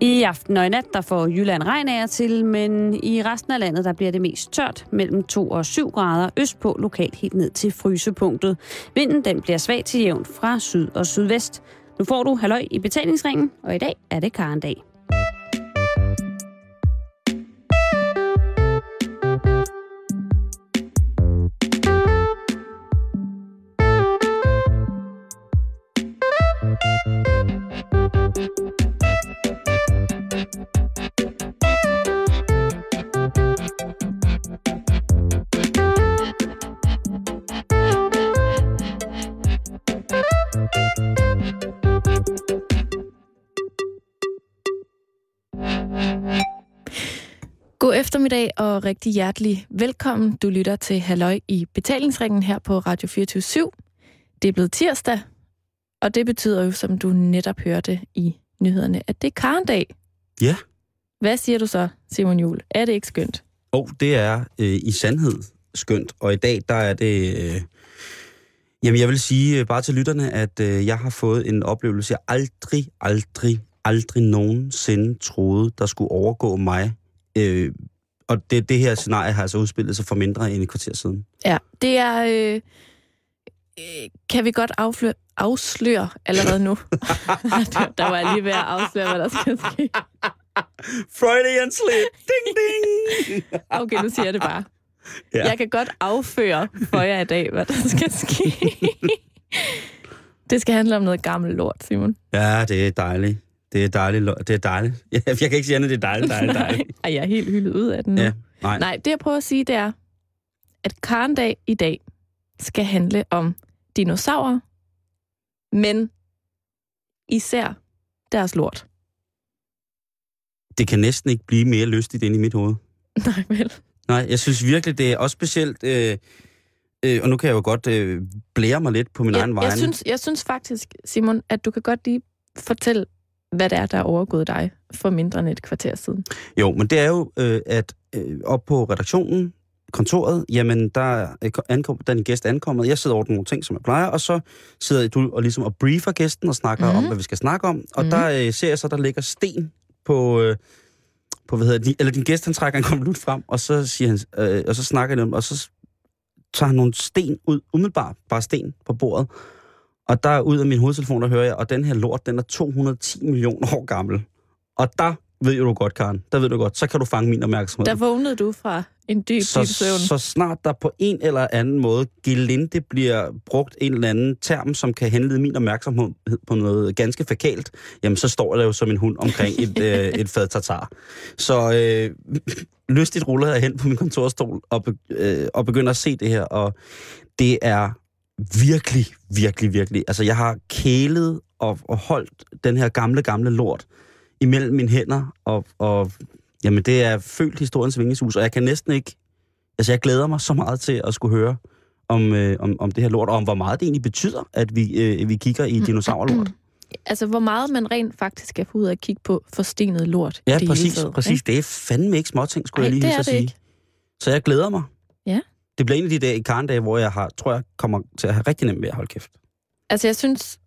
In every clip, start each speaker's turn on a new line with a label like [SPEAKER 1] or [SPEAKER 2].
[SPEAKER 1] I aften og i nat, der får Jylland regn af til, men i resten af landet, der bliver det mest tørt, mellem 2 og 7 grader østpå, lokalt helt ned til frysepunktet. Vinden, den bliver svag til jævn fra syd og sydvest. Nu får du halløj i betalingsringen, og i dag er det Karendag.
[SPEAKER 2] Eftermiddag og rigtig hjertelig velkommen. Du lytter til Halløj i betalingsringen her på Radio 24 Det er blevet tirsdag, og det betyder jo, som du netop hørte i nyhederne, at det er karndag.
[SPEAKER 3] Ja.
[SPEAKER 2] Hvad siger du så, Simon Jul? Er det ikke skønt?
[SPEAKER 3] Og oh, det er øh, i sandhed skønt. Og i dag, der er det... Øh, jamen, jeg vil sige øh, bare til lytterne, at øh, jeg har fået en oplevelse, jeg aldrig, aldrig, aldrig nogensinde troede, der skulle overgå mig. Øh, og det, det her scenarie har altså udspillet sig for mindre end et kvarter siden.
[SPEAKER 2] Ja, det er... Øh, øh, kan vi godt afsløre, afsløre allerede nu? der var jeg lige ved at afsløre, hvad der skal ske.
[SPEAKER 3] Freudian slip! Ding, ding!
[SPEAKER 2] Okay, nu siger jeg det bare.
[SPEAKER 3] Ja.
[SPEAKER 2] Jeg kan godt afføre for jer i dag, hvad der skal ske. det skal handle om noget gammelt lort, Simon.
[SPEAKER 3] Ja, det er dejligt. Det er dejligt. Det er dejligt. Jeg kan ikke sige andet, det er dejligt, dejligt, dejligt.
[SPEAKER 2] Ej, jeg er helt hyldet ud af den nu.
[SPEAKER 3] Ja, nej.
[SPEAKER 2] Nej, det jeg prøver at sige, det er, at Karndag i dag skal handle om dinosaurer, men især deres lort.
[SPEAKER 3] Det kan næsten ikke blive mere lystigt ind i mit hoved.
[SPEAKER 2] Nej, vel?
[SPEAKER 3] Nej, jeg synes virkelig, det er også specielt... Øh, øh, og nu kan jeg jo godt øh, blære mig lidt på min egen
[SPEAKER 2] Jeg,
[SPEAKER 3] vegne.
[SPEAKER 2] jeg, synes, jeg synes faktisk, Simon, at du kan godt lige fortælle, hvad det er, der er overgået dig for mindre end et kvarter siden.
[SPEAKER 3] Jo, men det er jo, øh, at øh, op på redaktionen, kontoret, jamen der ankom, din gæst ankommet, jeg sidder over nogle ting, som jeg plejer, og så sidder du og ligesom og briefer gæsten og snakker
[SPEAKER 2] Mhm.
[SPEAKER 3] mm-hmm. om, hvad vi skal snakke om. Og
[SPEAKER 2] Mhm.
[SPEAKER 3] mm-hmm. der øh, ser jeg så, der ligger sten på... Øh, på, hvad hedder det, eller din gæst, han trækker en konvolut frem, og så siger han, øh, og så snakker han om, og så tager han nogle sten ud, umiddelbart, bare sten på bordet. Og der ud af min hovedtelefon, der hører jeg, og den her lort, den er 210 millioner år gammel. Og der ved jo du godt, Karen, der ved du godt, så kan du fange min opmærksomhed.
[SPEAKER 2] Der vågnede du fra en dyb,
[SPEAKER 3] så,
[SPEAKER 2] dyb søvn.
[SPEAKER 3] så snart der på en eller anden måde gelinde bliver brugt en eller anden term, som kan henlede min opmærksomhed på noget ganske fakalt, jamen så står jeg der jo som en hund omkring et, øh, et fad tartar. Så øh, lystigt ruller jeg hen på min kontorstol og, be, øh, og begynder at se det her, og det er virkelig, virkelig, virkelig... Altså jeg har kælet og, og holdt den her gamle, gamle lort imellem mine hænder, og, og Jamen, det er følt historiens vingeshus, og jeg kan næsten ikke... Altså, jeg glæder mig så meget til at skulle høre om, øh, om, om det her lort, og om hvor meget det egentlig betyder, at vi, øh, vi kigger i dinosaurlort.
[SPEAKER 2] Altså, hvor meget man rent faktisk skal få ud af at kigge på forstenet lort.
[SPEAKER 3] Ja,
[SPEAKER 2] det hele
[SPEAKER 3] præcis.
[SPEAKER 2] taget,
[SPEAKER 3] præcis.
[SPEAKER 2] ikke?
[SPEAKER 3] Det er fandme ikke småting, skulle
[SPEAKER 2] Ej,
[SPEAKER 3] jeg lige
[SPEAKER 2] det det
[SPEAKER 3] sige.
[SPEAKER 2] ikke.
[SPEAKER 3] Så jeg glæder mig.
[SPEAKER 2] Ja.
[SPEAKER 3] Det bliver en af de dage i karndage, hvor jeg har, tror jeg kommer til at have rigtig nemt ved at holde kæft.
[SPEAKER 2] Altså, jeg synes,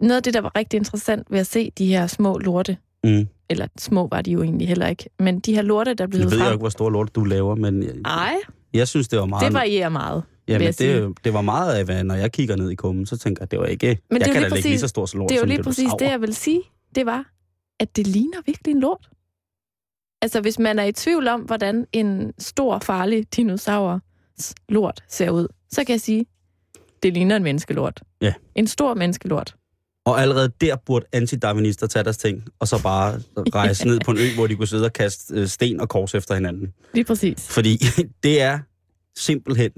[SPEAKER 2] noget af det, der var rigtig interessant ved at se de her små lorte,
[SPEAKER 3] Mm.
[SPEAKER 2] eller små var de jo egentlig heller ikke, men de her lorte, der blev
[SPEAKER 3] Jeg ved jo
[SPEAKER 2] frem...
[SPEAKER 3] ikke, hvor stor lort du laver, men jeg,
[SPEAKER 2] Ej,
[SPEAKER 3] jeg synes, det var meget...
[SPEAKER 2] det varierer meget.
[SPEAKER 3] ja, men det, det var meget af, hvad, når jeg kigger ned i kummen, så tænker jeg, det var ikke...
[SPEAKER 2] Men
[SPEAKER 3] jeg
[SPEAKER 2] det jo
[SPEAKER 3] kan da ikke lige
[SPEAKER 2] præcis-
[SPEAKER 3] så stor lort
[SPEAKER 2] Det er jo lige
[SPEAKER 3] en
[SPEAKER 2] præcis det, jeg vil sige. Det var, at det ligner virkelig en lort. Altså, hvis man er i tvivl om, hvordan en stor, farlig dinosaurs lort ser ud, så kan jeg sige, det ligner en menneskelort.
[SPEAKER 3] Ja.
[SPEAKER 2] En stor menneskelort.
[SPEAKER 3] Og allerede der burde antidarwinister tage deres ting, og så bare rejse ned på en ø, hvor de kunne sidde og kaste øh, sten og kors efter hinanden.
[SPEAKER 2] Lige præcis.
[SPEAKER 3] Fordi det er simpelthen,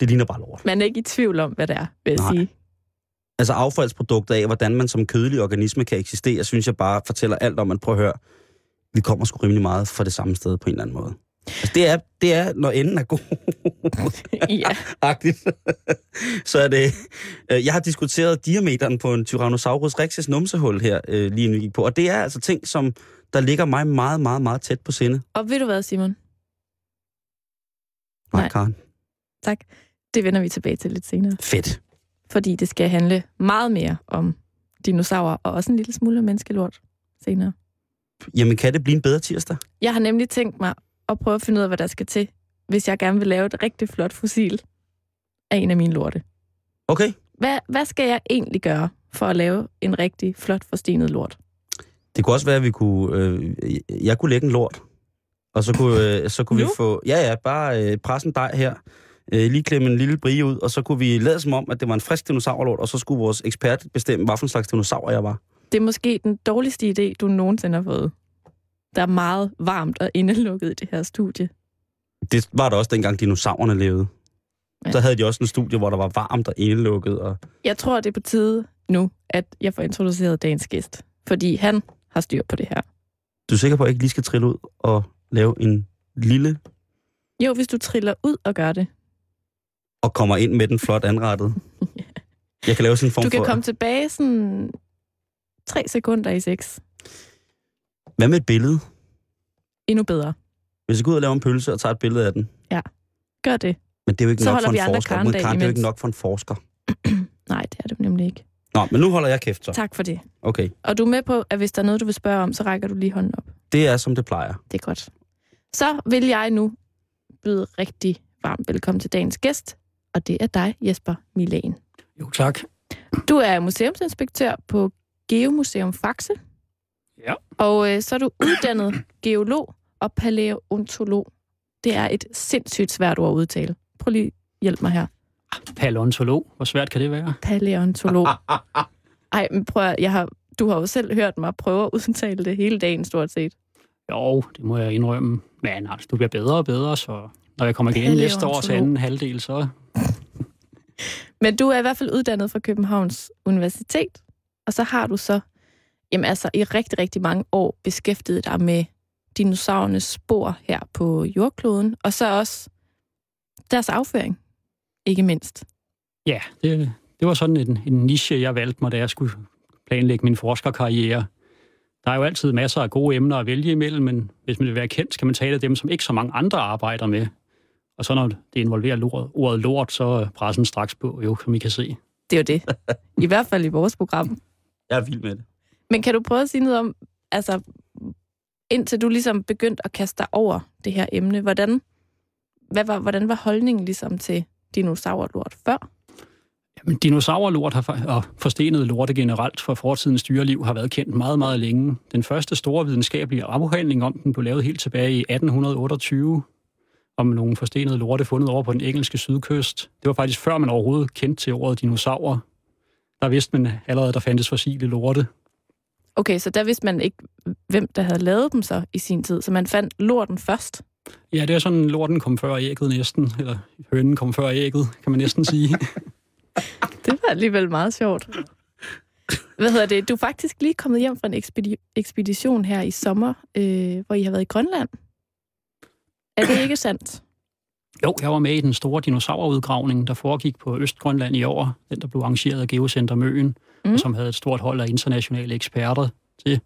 [SPEAKER 3] det ligner bare lort.
[SPEAKER 2] Man er ikke i tvivl om, hvad det er, vil jeg
[SPEAKER 3] Nej.
[SPEAKER 2] sige.
[SPEAKER 3] Altså affaldsprodukter af, hvordan man som kødelig organisme kan eksistere, synes jeg bare fortæller alt om, at prøv at høre, vi kommer sgu rimelig meget fra det samme sted på en eller anden måde. Altså det er, det er når enden er god.
[SPEAKER 2] ja.
[SPEAKER 3] agtigt. så er det... Øh, jeg har diskuteret diameteren på en Tyrannosaurus rexes numsehul her, øh, lige vi gik på. Og det er altså ting, som der ligger mig meget, meget, meget tæt på sinde.
[SPEAKER 2] Og ved du hvad, Simon?
[SPEAKER 3] Nej,
[SPEAKER 2] Nej.
[SPEAKER 3] Karen.
[SPEAKER 2] Tak. Det vender vi tilbage til lidt senere.
[SPEAKER 3] Fedt.
[SPEAKER 2] Fordi det skal handle meget mere om dinosaurer, og også en lille smule af menneskelort senere.
[SPEAKER 3] Jamen, kan det blive en bedre tirsdag?
[SPEAKER 2] Jeg har nemlig tænkt mig at prøve at finde ud af, hvad der skal til, hvis jeg gerne vil lave et rigtig flot fossil af en af mine lorte.
[SPEAKER 3] Okay.
[SPEAKER 2] Hvad, hvad skal jeg egentlig gøre for at lave en rigtig flot forstenet lort?
[SPEAKER 3] Det kunne også være, at vi kunne... Øh, jeg kunne lægge en lort. Og så kunne, øh, så kunne vi få... Ja, ja, bare øh, presse en dej her. Øh, lige klemme en lille brie ud, og så kunne vi lade som om, at det var en frisk dinosaurlort, og så skulle vores ekspert bestemme, hvad for en slags dinosaur jeg var.
[SPEAKER 2] Det er måske den dårligste idé, du nogensinde har fået. Der er meget varmt og indelukket i det her studie.
[SPEAKER 3] Det var der også dengang dinosaurerne levede.
[SPEAKER 2] Ja.
[SPEAKER 3] Ja. Så havde de også en studie, hvor der var varmt og indelukket. Og...
[SPEAKER 2] Jeg tror, det er på tide nu, at jeg får introduceret dagens gæst. Fordi han har styr på det her.
[SPEAKER 3] Du er sikker på, at jeg ikke lige skal trille ud og lave en lille...
[SPEAKER 2] Jo, hvis du triller ud og gør det.
[SPEAKER 3] og kommer ind med den flot anrettet? Jeg kan lave sådan en form
[SPEAKER 2] Du kan
[SPEAKER 3] for...
[SPEAKER 2] komme tilbage sådan tre sekunder i seks.
[SPEAKER 3] Hvad med et billede?
[SPEAKER 2] Endnu bedre.
[SPEAKER 3] Hvis jeg går ud og laver en pølse og tager et billede af den.
[SPEAKER 2] Gør det.
[SPEAKER 3] Men det er jo ikke
[SPEAKER 2] Så
[SPEAKER 3] nok for en forsker. Men
[SPEAKER 2] karndag
[SPEAKER 3] Karen, det er jo ikke nok for en forsker.
[SPEAKER 2] Nej, det er det nemlig ikke.
[SPEAKER 3] Nå, men nu holder jeg kæft så.
[SPEAKER 2] Tak for det.
[SPEAKER 3] Okay.
[SPEAKER 2] Og du er med på, at hvis der er noget, du vil spørge om, så rækker du lige hånden op.
[SPEAKER 3] Det er, som det plejer.
[SPEAKER 2] Det er godt. Så vil jeg nu byde rigtig varmt velkommen til dagens gæst, og det er dig, Jesper Milan.
[SPEAKER 4] Jo, tak.
[SPEAKER 2] Du er museumsinspektør på Geomuseum Faxe.
[SPEAKER 4] Ja.
[SPEAKER 2] Og øh, så er du uddannet geolog og palæontolog. Det er et sindssygt svært ord at udtale. Prøv lige at hjælpe mig her.
[SPEAKER 4] Paleontolog. Hvor svært kan det være?
[SPEAKER 2] Palæontolog. Ej, men prøv at, jeg har, du har jo selv hørt mig prøve at udtale det hele dagen stort set.
[SPEAKER 4] Jo, det må jeg indrømme. Men altså, du bliver bedre og bedre, så når jeg kommer igen næste år til
[SPEAKER 2] Paleontolog.
[SPEAKER 4] anden halvdel, så...
[SPEAKER 2] Men du er i hvert fald uddannet fra Københavns Universitet, og så har du så jamen altså, i rigtig, rigtig mange år beskæftiget dig med dinosaurernes spor her på jordkloden, og så også deres afføring, ikke mindst.
[SPEAKER 4] Ja, det, det var sådan en, en niche, jeg valgte mig, da jeg skulle planlægge min forskerkarriere. Der er jo altid masser af gode emner at vælge imellem, men hvis man vil være kendt, skal man tale af dem, som ikke så mange andre arbejder med. Og så når det involverer lort, ordet lort, så er pressen straks på, jo, som I kan se.
[SPEAKER 2] Det er jo det. I hvert fald i vores program.
[SPEAKER 3] Jeg er vild med det.
[SPEAKER 2] Men kan du prøve at sige noget om, altså, indtil du ligesom begyndte at kaste dig over det her emne, hvordan, hvad var, hvordan var holdningen ligesom til dinosaurlort før?
[SPEAKER 4] Jamen, dinosaurlort har, og forstenede lorte generelt fra fortidens dyreliv har været kendt meget, meget længe. Den første store videnskabelige afhandling om den blev lavet helt tilbage i 1828 om nogle forstenede lorte fundet over på den engelske sydkyst. Det var faktisk før man overhovedet kendte til ordet dinosaurer. Der vidste man allerede, der fandtes fossile lorte.
[SPEAKER 2] Okay, så der vidste man ikke, hvem der havde lavet dem så i sin tid, så man fandt lorten først.
[SPEAKER 4] Ja, det er sådan, lorten kom før ægget næsten, eller hønen kom før ægget, kan man næsten sige.
[SPEAKER 2] Det var alligevel meget sjovt. Hvad hedder det? Du er faktisk lige kommet hjem fra en ekspedi- ekspedition her i sommer, øh, hvor I har været i Grønland. Er det ikke sandt?
[SPEAKER 4] Jo, jeg var med i den store dinosaurudgravning, der foregik på Østgrønland i år. Den, der blev arrangeret af Geocenter Møen,
[SPEAKER 2] Mm.
[SPEAKER 4] som havde et stort hold af internationale eksperter til.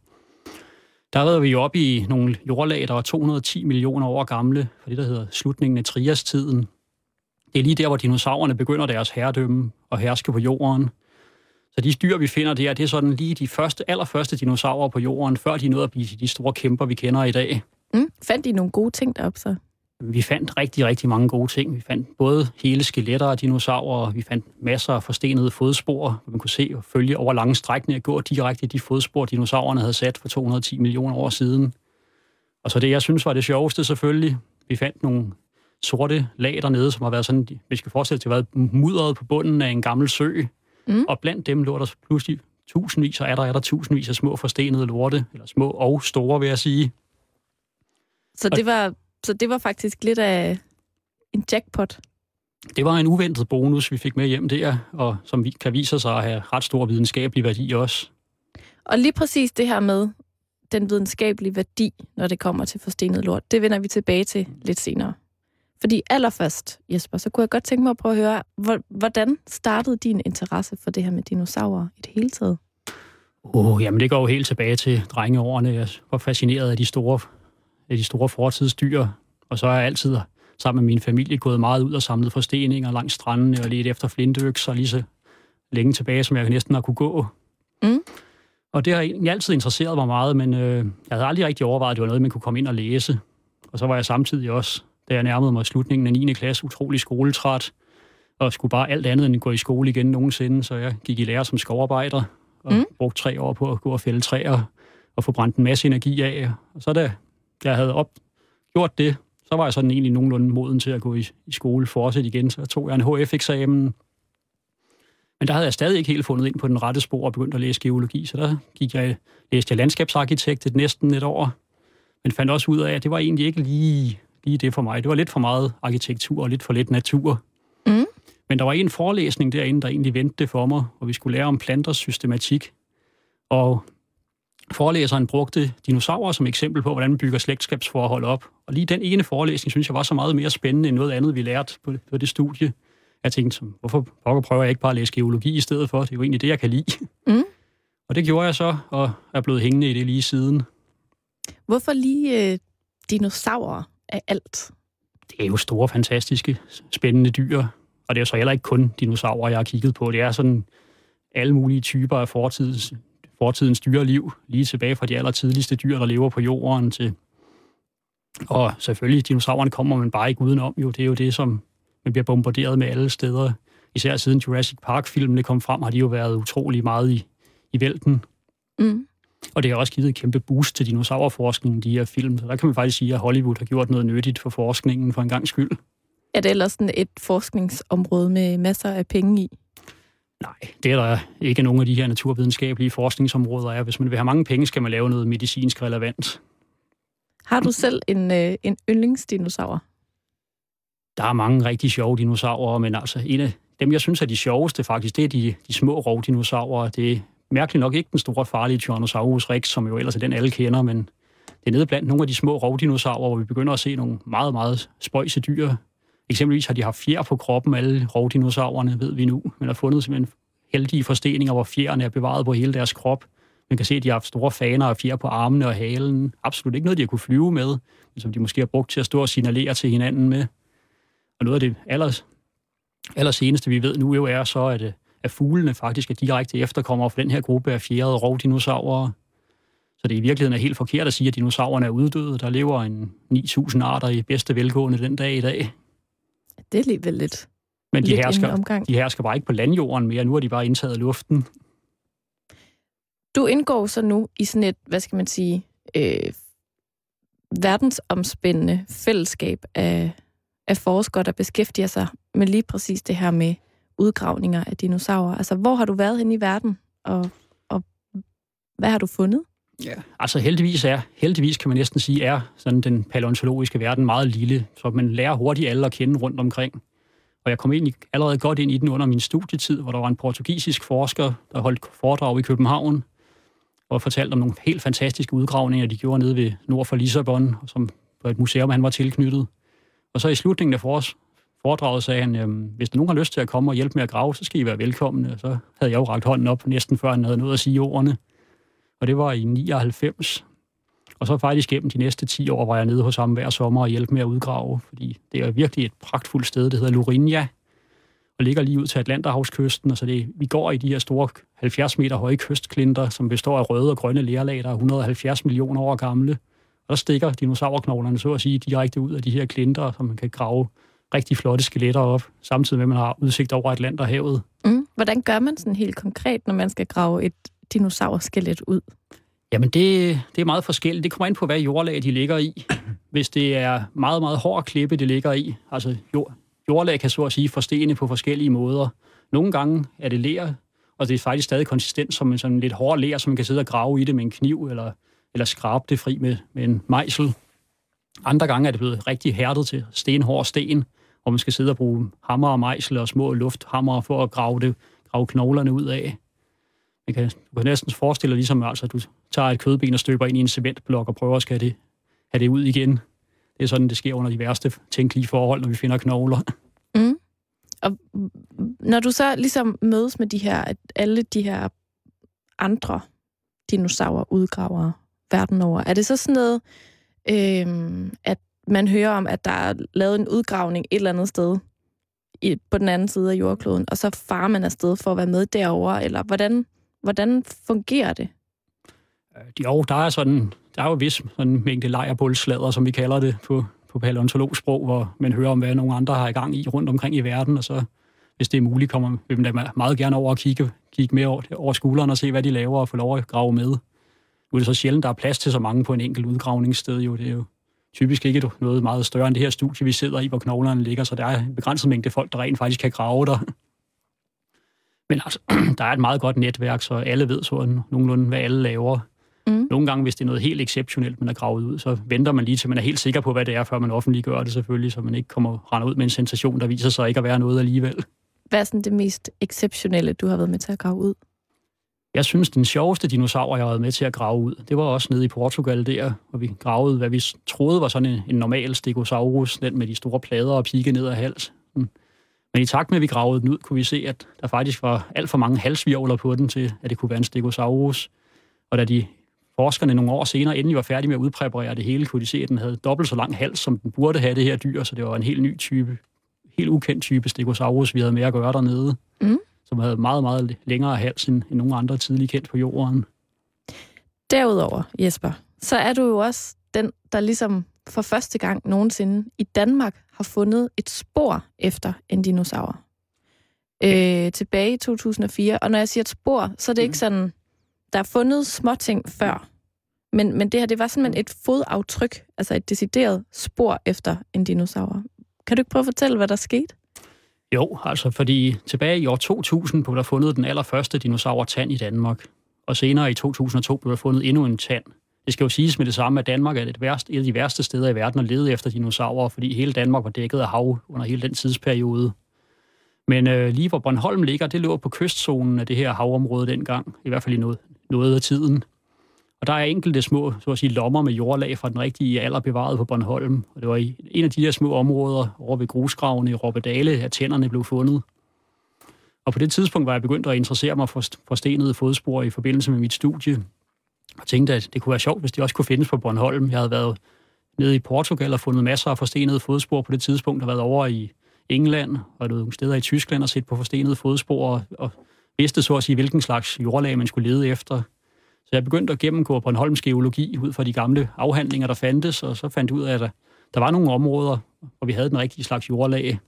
[SPEAKER 4] Der var vi oppe i nogle jordlag, der var 210 millioner år gamle, for det, der hedder slutningen af triastiden. Det er lige der, hvor dinosaurerne begynder deres herredømme og herske på jorden. Så de dyr, vi finder der, det er sådan lige de første, allerførste dinosaurer på jorden, før de nåede at blive de store kæmper, vi kender i dag.
[SPEAKER 2] Mm? Fandt I nogle gode ting deroppe så?
[SPEAKER 4] Vi fandt rigtig, rigtig mange gode ting. Vi fandt både hele skeletter af dinosaurer, vi fandt masser af forstenede fodspor, hvor man kunne se og følge over lange strækninger gå direkte i de fodspor, dinosaurerne havde sat for 210 millioner år siden. Og så det, jeg synes var det sjoveste selvfølgelig, vi fandt nogle sorte lag dernede, som har været sådan, vi skal forestille have været mudret på bunden af en gammel sø.
[SPEAKER 2] Mm.
[SPEAKER 4] Og blandt dem lå der pludselig tusindvis, og er der, er der tusindvis af små forstenede lorte, eller små og store, vil jeg sige.
[SPEAKER 2] Så det var, så det var faktisk lidt af en jackpot.
[SPEAKER 4] Det var en uventet bonus, vi fik med hjem der, og som vi kan vise sig at have ret stor videnskabelig værdi også.
[SPEAKER 2] Og lige præcis det her med den videnskabelige værdi, når det kommer til forstenet lort, det vender vi tilbage til lidt senere. Fordi allerførst, Jesper, så kunne jeg godt tænke mig at prøve at høre, hvor- hvordan startede din interesse for det her med dinosaurer i det hele taget?
[SPEAKER 4] Åh, oh, jamen det går jo helt tilbage til drengeårene. Jeg var fascineret af de store, af de store fortidsdyr, og så har jeg altid sammen med min familie gået meget ud og samlet forsteninger langs strandene og let efter flintøkser lige så længe tilbage, som jeg næsten har kunne gå.
[SPEAKER 2] Mm.
[SPEAKER 4] Og det har egentlig altid interesseret mig meget, men øh, jeg havde aldrig rigtig overvejet, at det var noget, man kunne komme ind og læse. Og så var jeg samtidig også, da jeg nærmede mig slutningen af 9. klasse, utrolig skoletræt, og skulle bare alt andet end gå i skole igen nogensinde, så jeg gik i lære som skovarbejder, og mm. brugte tre år på at gå og fælde træer, og få brændt en masse energi af. Og så da jeg havde op, gjort det, så var jeg sådan egentlig nogenlunde moden til at gå i, i skole fortsat igen. Så tog jeg en HF-eksamen. Men der havde jeg stadig ikke helt fundet ind på den rette spor og begyndt at læse geologi, så der gik jeg, læste jeg landskabsarkitekt et næsten et år, men fandt også ud af, at det var egentlig ikke lige, lige det for mig. Det var lidt for meget arkitektur og lidt for lidt natur.
[SPEAKER 2] Mm.
[SPEAKER 4] Men der var en forelæsning derinde, der egentlig vendte det for mig, hvor vi skulle lære om planters systematik. Og forelæseren brugte dinosaurer som eksempel på, hvordan man bygger slægtskabsforhold op. Og lige den ene forelæsning, synes jeg var så meget mere spændende end noget andet, vi lærte på, på det studie. Jeg tænkte, hvorfor pokker prøver jeg ikke bare at læse geologi i stedet for? Det er jo egentlig det, jeg kan lide.
[SPEAKER 2] Mm.
[SPEAKER 4] Og det gjorde jeg så, og er blevet hængende i det lige siden.
[SPEAKER 2] Hvorfor lige øh, dinosaurer af alt?
[SPEAKER 4] Det er jo store, fantastiske, spændende dyr. Og det er så heller ikke kun dinosaurer, jeg har kigget på. Det er sådan alle mulige typer af fortidens, fortidens dyreliv, lige tilbage fra de allertidligste dyr, der lever på jorden til... Og selvfølgelig, dinosaurerne kommer man bare ikke udenom. Jo, det er jo det, som man bliver bombarderet med alle steder. Især siden Jurassic Park-filmene kom frem, har de jo været utrolig meget i, i vælten.
[SPEAKER 2] Mm.
[SPEAKER 4] Og det har også givet et kæmpe boost til dinosaurforskningen, de her film. Så der kan man faktisk sige, at Hollywood har gjort noget nyttigt for forskningen for en gang skyld.
[SPEAKER 2] Er det ellers sådan et forskningsområde med masser af penge i?
[SPEAKER 4] Nej, det er der ikke nogen af de her naturvidenskabelige forskningsområder er. Hvis man vil have mange penge, skal man lave noget medicinsk relevant.
[SPEAKER 2] Har du selv en, øh, en yndlingsdinosaur?
[SPEAKER 4] Der er mange rigtig sjove dinosaurer, men altså en af dem, jeg synes er de sjoveste faktisk, det er de, de små rovdinosaurer. Det er mærkeligt nok ikke den store farlige Tyrannosaurus rex, som jo ellers er den, alle kender, men det er nede blandt nogle af de små rovdinosaurer, hvor vi begynder at se nogle meget, meget spøjse dyr. Eksempelvis har de haft fjer på kroppen, alle rovdinosaurerne, ved vi nu. Man har fundet simpelthen heldige forsteninger, hvor fjerne er bevaret på hele deres krop. Man kan se, at de har haft store faner og fjer på armene og halen. Absolut ikke noget, de har kunne flyve med, men som de måske har brugt til at stå og signalere til hinanden med. Og noget af det aller, aller seneste, vi ved nu jo, er så, at, øh, at fuglene faktisk er direkte efterkommere for den her gruppe af fjerde rovdinosaurer. Så det i virkeligheden er helt forkert at sige, at dinosaurerne er uddøde. Der lever en 9.000 arter i bedste velgående den dag i dag.
[SPEAKER 2] Det er alligevel lidt,
[SPEAKER 4] Men de
[SPEAKER 2] lidt
[SPEAKER 4] hersker, de hersker bare ikke på landjorden mere. Nu har de bare indtaget luften.
[SPEAKER 2] Du indgår så nu i sådan et, hvad skal man sige, øh, verdensomspændende fællesskab af, af forskere, der beskæftiger sig med lige præcis det her med udgravninger af dinosaurer. Altså, hvor har du været hen i verden, og, og hvad har du fundet?
[SPEAKER 4] Ja. Altså heldigvis er, heldigvis kan man næsten sige, er sådan den paleontologiske verden meget lille, så man lærer hurtigt alle at kende rundt omkring. Og jeg kom egentlig allerede godt ind i den under min studietid, hvor der var en portugisisk forsker, der holdt foredrag i København, og fortalte om nogle helt fantastiske udgravninger, de gjorde nede ved nord for Lissabon, som på et museum, han var tilknyttet. Og så i slutningen af fores, foredraget sagde han, øhm, hvis der nogen har lyst til at komme og hjælpe med at grave, så skal I være velkomne. Og så havde jeg jo rakt hånden op næsten før han havde noget at sige ordene. Og det var i 99. Og så faktisk gennem de næste 10 år var jeg nede hos ham hver sommer og hjælpe med at udgrave, fordi det er virkelig et pragtfuldt sted, det hedder Lurinja, og ligger lige ud til Atlanterhavskysten, og så det, vi går i de her store 70 meter høje kystklinter, som består af røde og grønne lerlag, der er 170 millioner år gamle. Og der stikker dinosaurknoglerne så at sige direkte ud af de her klinter, som man kan grave rigtig flotte skeletter op, samtidig med, at man har udsigt over Atlanterhavet.
[SPEAKER 2] Mm. Hvordan gør man sådan helt konkret, når man skal grave et dinosaurskelet ud?
[SPEAKER 4] Jamen, det, det er meget forskelligt. Det kommer ind på, hvad jordlag de ligger i. Hvis det er meget, meget hård klippe, det ligger i, altså jord, jordlag kan så at sige forstene på forskellige måder. Nogle gange er det ler, og det er faktisk stadig konsistent som en sådan lidt hård ler, som man kan sidde og grave i det med en kniv, eller, eller skrabe det fri med, med en mejsel. Andre gange er det blevet rigtig hærdet til stenhård sten, hvor man skal sidde og bruge hammer og mejsel og små lufthammer for at grave, det, grave knoglerne ud af. Man kan, du kan næsten forestille dig ligesom, altså, at du tager et kødben og støber ind i en cementblok og prøver at skal det, have det ud igen. Det er sådan, det sker under de værste tænkelige forhold, når vi finder knogler.
[SPEAKER 2] Mm. Og når du så ligesom mødes med de her, at alle de her andre dinosaurer udgravere verden over, er det så sådan noget, øh, at man hører om, at der er lavet en udgravning et eller andet sted i, på den anden side af jordkloden, og så farer man afsted for at være med derover eller hvordan, Hvordan fungerer det?
[SPEAKER 4] Øh, jo, der er sådan, der er jo vis sådan en mængde lejrbulslader, som vi kalder det på, på paleontologsprog, hvor man hører om, hvad nogle andre har i gang i rundt omkring i verden, og så, hvis det er muligt, kommer vi meget gerne over og kigge, kigge med over, over skulderen og se, hvad de laver og få lov at grave med. Nu er det så sjældent, der er plads til så mange på en enkelt udgravningssted. Jo. Det er jo typisk ikke noget meget større end det her studie, vi sidder i, hvor knoglerne ligger, så der er en begrænset mængde folk, der rent faktisk kan grave der. Men altså, der er et meget godt netværk, så alle ved sådan nogenlunde, hvad alle laver. Mm. Nogle gange, hvis det er noget helt exceptionelt, man har gravet ud, så venter man lige til, man er helt sikker på, hvad det er, før man offentliggør det selvfølgelig, så man ikke kommer render ud med en sensation, der viser sig ikke at være noget alligevel.
[SPEAKER 2] Hvad er sådan det mest exceptionelle, du har været med til at grave ud?
[SPEAKER 4] Jeg synes, den sjoveste dinosaur, jeg har været med til at grave ud, det var også nede i Portugal der, hvor vi gravede, hvad vi troede var sådan en, en normal stegosaurus, den med de store plader og pigge ned ad hals. Men i takt med, at vi gravede den ud, kunne vi se, at der faktisk var alt for mange halsvirvler på den til, at det kunne være en stegosaurus. Og da de forskerne nogle år senere endelig var færdige med at udpræparere det hele, kunne de se, at den havde dobbelt så lang hals, som den burde have det her dyr, så det var en helt ny type, helt ukendt type stegosaurus, vi havde med at gøre dernede. Mm som havde meget, meget længere hals end, end nogle andre tidlige kendt på jorden.
[SPEAKER 2] Derudover, Jesper, så er du jo også den, der ligesom for første gang nogensinde i Danmark har fundet et spor efter en dinosaur. Øh, tilbage i 2004. Og når jeg siger et spor, så er det mm. ikke sådan, der er fundet småting før. Men, men det her, det var simpelthen et fodaftryk, altså et decideret spor efter en dinosaur. Kan du ikke prøve at fortælle, hvad der skete?
[SPEAKER 4] Jo, altså fordi tilbage i år 2000 blev der fundet den allerførste dinosaur-tand i Danmark. Og senere i 2002 blev der fundet endnu en tand. Det skal jo siges med det samme, at Danmark er et, værst, et af de værste steder i verden at lede efter dinosaurer, fordi hele Danmark var dækket af hav under hele den tidsperiode. Men øh, lige hvor Bornholm ligger, det lå på kystzonen af det her havområde dengang, i hvert fald i noget, noget af tiden. Og der er enkelte små så at sige, lommer med jordlag fra den rigtige alder bevaret på Bornholm. Og det var i en af de her små områder over ved grusgravene i Robbedale, at tænderne blev fundet. Og på det tidspunkt var jeg begyndt at interessere mig for, for stenede fodspor i forbindelse med mit studie. Og tænkte, at det kunne være sjovt, hvis de også kunne findes på Bornholm. Jeg havde været nede i Portugal og fundet masser af forstenede fodspor på det tidspunkt. og været over i England og nogle steder i Tyskland og set på forstenede fodspor og, og vidste så at sige, hvilken slags jordlag man skulle lede efter. Så jeg begyndte at gennemgå Bornholms geologi ud fra de gamle afhandlinger, der fandtes, og så fandt ud af, at der, der var nogle områder, hvor vi havde den rigtige slags jordlag,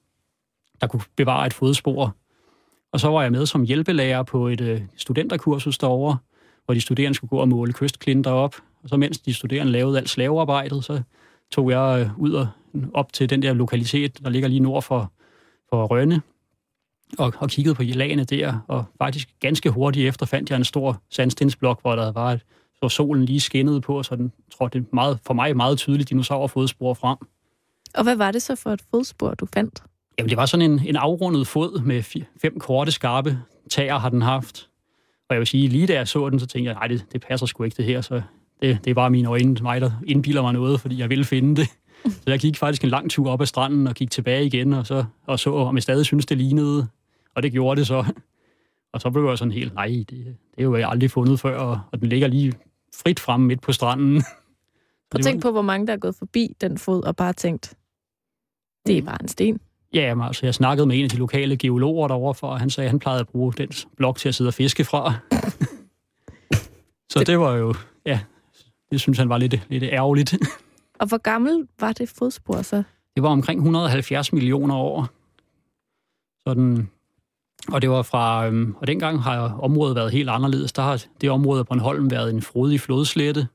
[SPEAKER 4] der kunne bevare et fodspor. Og så var jeg med som hjælpelærer på et øh, studenterkursus derovre, hvor de studerende skulle gå og måle kystklinter op. Og så mens de studerende lavede alt slavearbejdet, så tog jeg øh, ud og op til den der lokalitet, der ligger lige nord for, for Rønne, og, og kiggede på lagene der, og faktisk ganske hurtigt efter fandt jeg en stor sandstensblok, hvor der var et, så solen lige skinnede på, så den tror det meget, for mig meget tydeligt dinosaurfodspor frem.
[SPEAKER 2] Og hvad var det så for et fodspor, du fandt?
[SPEAKER 4] Jamen, det var sådan en, en afrundet fod med fem korte, skarpe tager har den haft. Og jeg vil sige, lige da jeg så den, så tænkte jeg, nej, det, det passer sgu ikke det her, så det, det er bare mine øjne, mig, der indbilder mig noget, fordi jeg vil finde det. Så jeg gik faktisk en lang tur op ad stranden og gik tilbage igen, og så, og så om jeg stadig synes, det lignede. Og det gjorde det så. Og så blev jeg sådan helt, nej, det, det er jo jeg aldrig fundet før, og den ligger lige frit frem midt på stranden.
[SPEAKER 2] Prøv at tænk på, hvor mange der er gået forbi den fod og bare tænkt, det er bare en sten.
[SPEAKER 4] Ja, men altså, jeg snakkede med en af de lokale geologer derovre, for han sagde, at han plejede at bruge den blok til at sidde og fiske fra. så det var jo, ja, det synes han var lidt, lidt ærgerligt.
[SPEAKER 2] Og hvor gammel var det fodspor så?
[SPEAKER 4] Det var omkring 170 millioner år. Sådan, og det var fra, øhm, og dengang har området været helt anderledes. Der har det område af Bornholm været en frodig flodslette,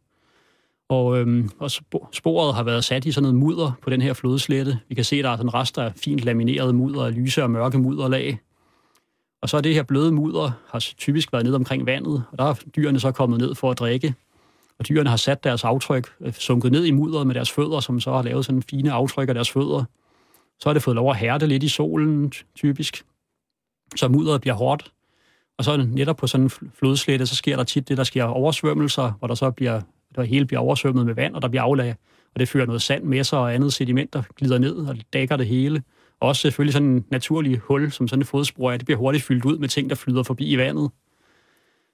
[SPEAKER 4] og, øhm, og sporet har været sat i sådan noget mudder på den her flodslette. Vi kan se, at der er sådan rester af fint lamineret mudder, lyse og mørke mudderlag. Og så er det her bløde mudder har typisk været ned omkring vandet, og der er dyrene så kommet ned for at drikke og dyrene har sat deres aftryk, øh, sunket ned i mudderet med deres fødder, som så har lavet sådan fine aftryk af deres fødder. Så har det fået lov at hærde lidt i solen, typisk. Så mudderet bliver hårdt. Og så netop på sådan en flodslette, så sker der tit det, der sker oversvømmelser, hvor der så bliver, der hele bliver oversvømmet med vand, og der bliver aflag, og det fører noget sand med sig og andet sediment, der glider ned og dækker det hele. Også selvfølgelig sådan en naturlig hul, som sådan et fodspor er, det bliver hurtigt fyldt ud med ting, der flyder forbi i vandet.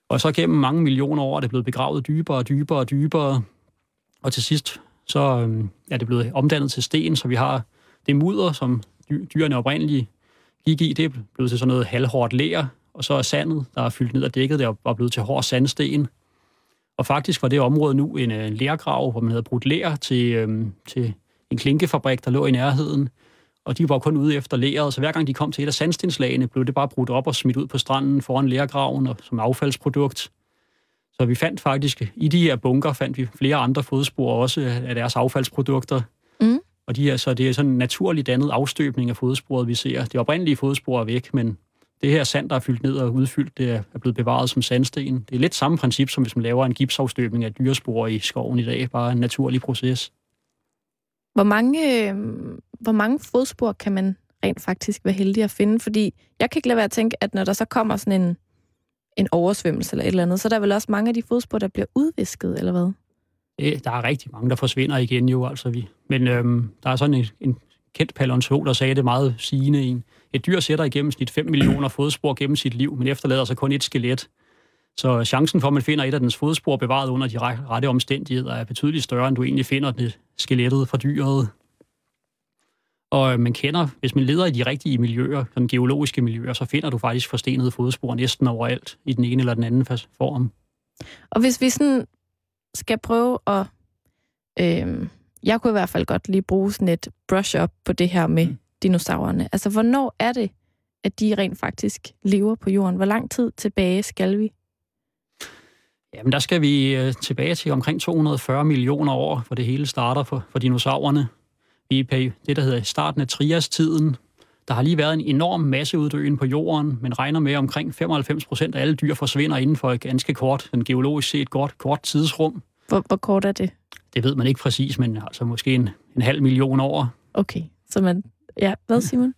[SPEAKER 4] Og så gennem mange millioner år er det blevet begravet dybere og dybere og dybere. Og til sidst så øhm, er det blevet omdannet til sten, så vi har det mudder, som dyrene oprindeligt gik i, det er blevet til sådan noget halvhårdt ler, og så er sandet, der er fyldt ned og dækket, der er blevet til hård sandsten. Og faktisk var det område nu en, en lærgrav, hvor man havde brudt lær til, øhm, til en klinkefabrik, der lå i nærheden. Og de var kun ude efter læret, så hver gang de kom til et af sandstenslagene, blev det bare brudt op og smidt ud på stranden foran lærgraven og som affaldsprodukt. Så vi fandt faktisk, i de her bunker, fandt vi flere andre fodspor også af deres affaldsprodukter.
[SPEAKER 2] Mm.
[SPEAKER 4] Og de er, så det er sådan en naturligt dannet afstøbning af fodsporet, vi ser. Det oprindelige fodspor er væk, men det her sand, der er fyldt ned og udfyldt, det er blevet bevaret som sandsten. Det er lidt samme princip, som hvis man laver en gipsafstøbning af dyrespor i skoven i dag. Bare en naturlig proces.
[SPEAKER 2] Hvor mange, øh, hvor mange fodspor kan man rent faktisk være heldig at finde? Fordi jeg kan ikke lade være at tænke, at når der så kommer sådan en, en oversvømmelse eller et eller andet, så er der vel også mange af de fodspor, der bliver udvisket, eller hvad?
[SPEAKER 4] Der er rigtig mange, der forsvinder igen jo, altså vi. Men øhm, der er sådan en, en kendt paleontolog, der sagde det meget sigende en. Et dyr sætter i gennemsnit 5 millioner fodspor gennem sit liv, men efterlader sig kun et skelet. Så chancen for, at man finder et af dens fodspor bevaret under de rette omstændigheder, er betydeligt større, end du egentlig finder det skelettet fra dyret. Og øh, man kender, hvis man leder i de rigtige miljøer, sådan geologiske miljøer, så finder du faktisk forstenede fodspor næsten overalt i den ene eller den anden form.
[SPEAKER 2] Og hvis vi sådan skal prøve at... Øh, jeg kunne i hvert fald godt lige bruge sådan et brush-up på det her med mm. dinosaurerne. Altså, hvornår er det, at de rent faktisk lever på jorden? Hvor lang tid tilbage skal vi?
[SPEAKER 4] Jamen, der skal vi øh, tilbage til omkring 240 millioner år, hvor det hele starter for, for dinosaurerne. Vi er på det, der hedder starten af triastiden. Der har lige været en enorm masseuddøen på jorden, men regner med, at omkring 95 procent af alle dyr forsvinder inden for et ganske kort, en geologisk set kort, kort tidsrum.
[SPEAKER 2] Hvor, hvor kort er det?
[SPEAKER 4] Det ved man ikke præcis, men altså måske en, en halv million år.
[SPEAKER 2] Okay, så man... Ja, hvad, Simon?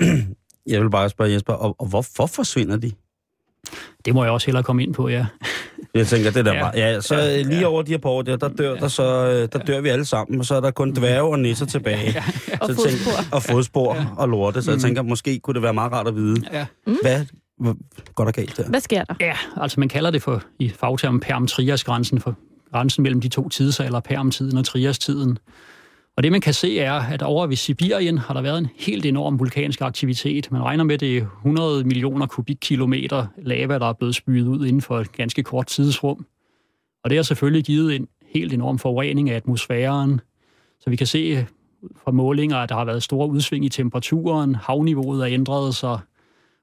[SPEAKER 3] Jeg vil bare spørge Jesper, og, og hvorfor forsvinder de?
[SPEAKER 4] Det må jeg også hellere komme ind på, ja.
[SPEAKER 3] Jeg tænker, det der ja. bare... Ja, så ja, lige over de her par år der, der dør, ja. der, så, øh, der dør vi alle sammen, og så er der kun dværge og nisser tilbage. Ja.
[SPEAKER 2] Ja. Og fodspor. Tænker,
[SPEAKER 3] og fodspor ja. og lorte, så jeg mm. tænker, måske kunne det være meget rart at vide, ja. Mm. hvad går der galt der?
[SPEAKER 2] Hvad sker der?
[SPEAKER 4] Ja, altså man kalder det for i fagtermen perm-trias-grænsen, for grænsen mellem de to tidsalder, Permtiden og trias-tiden. Og det man kan se er, at over ved Sibirien har der været en helt enorm vulkansk aktivitet. Man regner med, at det er 100 millioner kubikkilometer lava, der er blevet spydet ud inden for et ganske kort tidsrum. Og det har selvfølgelig givet en helt enorm forurening af atmosfæren. Så vi kan se fra målinger, at der har været store udsving i temperaturen, havniveauet er ændret sig,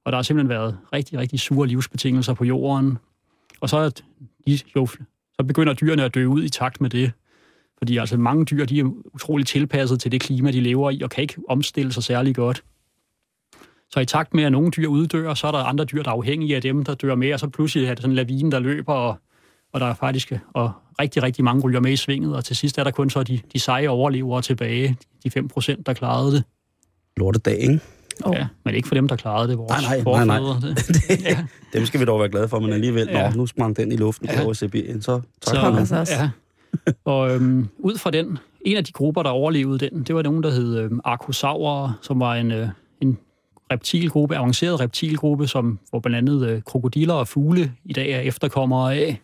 [SPEAKER 4] og der har simpelthen været rigtig, rigtig sure livsbetingelser på jorden. Og så, er de, jo, så begynder dyrene at dø ud i takt med det. Fordi altså mange dyr, de er utroligt tilpasset til det klima, de lever i, og kan ikke omstille sig særlig godt. Så i takt med, at nogle dyr uddør, så er der andre dyr, der er afhængige af dem, der dør med, og så pludselig er det sådan en lavine, der løber, og, og der er faktisk og rigtig, rigtig mange ryger med i svinget, og til sidst er der kun så de, de seje overlevere tilbage, de 5 procent, der klarede det.
[SPEAKER 3] Lortedag, ikke?
[SPEAKER 4] Oh. Ja, men ikke for dem, der klarede det, vores
[SPEAKER 3] nej, nej, nej, nej. Det, ja. Dem skal vi dog være glade for, men alligevel, ja. når nu sprang den i luften ja. over Sibirien, så tak
[SPEAKER 2] så, Ja,
[SPEAKER 4] og øhm, ud fra den, en af de grupper, der overlevede den, det var nogen, der hed øhm, Archosaurus, som var en, øh, en reptilgruppe, avanceret reptilgruppe, som hvor blandt andet øh, krokodiller og fugle i dag er efterkommere af.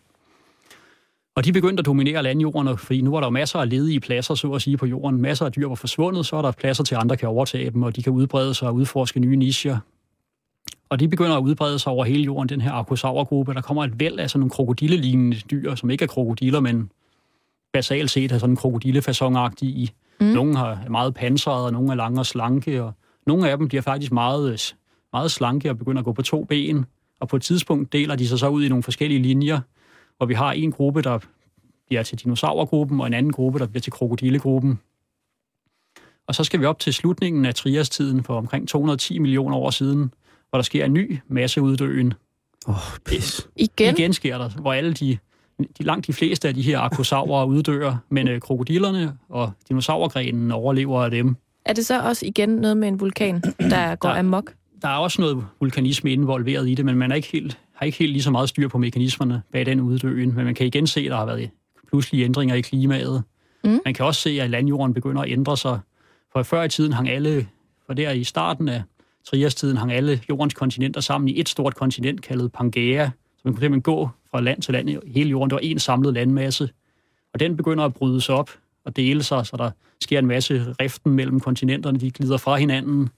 [SPEAKER 4] Og de begyndte at dominere landjorden, fordi nu var der masser af ledige pladser, så at sige, på jorden. Masser af dyr var forsvundet, så er der pladser til, andre kan overtage dem, og de kan udbrede sig og udforske nye nicher. Og de begynder at udbrede sig over hele jorden, den her archosaurgruppe. Der kommer et væld af sådan nogle krokodillelignende dyr, som ikke er krokodiller, men basalt set er sådan krokodillefasonagtige. Mm. Nogle har meget pansret, og nogle er lange og slanke, og nogle af dem bliver faktisk meget, meget slanke og begynder at gå på to ben. Og på et tidspunkt deler de sig så ud i nogle forskellige linjer, hvor vi har en gruppe, der bliver til dinosaurgruppen, og en anden gruppe, der bliver til krokodillegruppen. Og så skal vi op til slutningen af triastiden for omkring 210 millioner år siden, hvor der sker en ny masseuddøen.
[SPEAKER 3] Åh, oh, pis.
[SPEAKER 2] Igen?
[SPEAKER 4] Igen sker der, hvor alle de de, langt de fleste af de her arkosaurer uddør, men øh, krokodillerne og dinosaurgrenen overlever af dem.
[SPEAKER 2] Er det så også igen noget med en vulkan, der går der, amok?
[SPEAKER 4] Der er også noget vulkanisme involveret i det, men man er ikke helt, har ikke helt lige så meget styr på mekanismerne bag den uddøen. Men man kan igen se, at der har været pludselige ændringer i klimaet. Mm. Man kan også se, at landjorden begynder at ændre sig. For før i tiden hang alle, for der i starten af triastiden hang alle jordens kontinenter sammen i et stort kontinent kaldet Pangea. Så man kunne simpelthen gå fra land til land i hele jorden. Det var en samlet landmasse. Og den begynder at bryde sig op og dele sig, så der sker en masse riften mellem kontinenterne. De glider fra hinanden.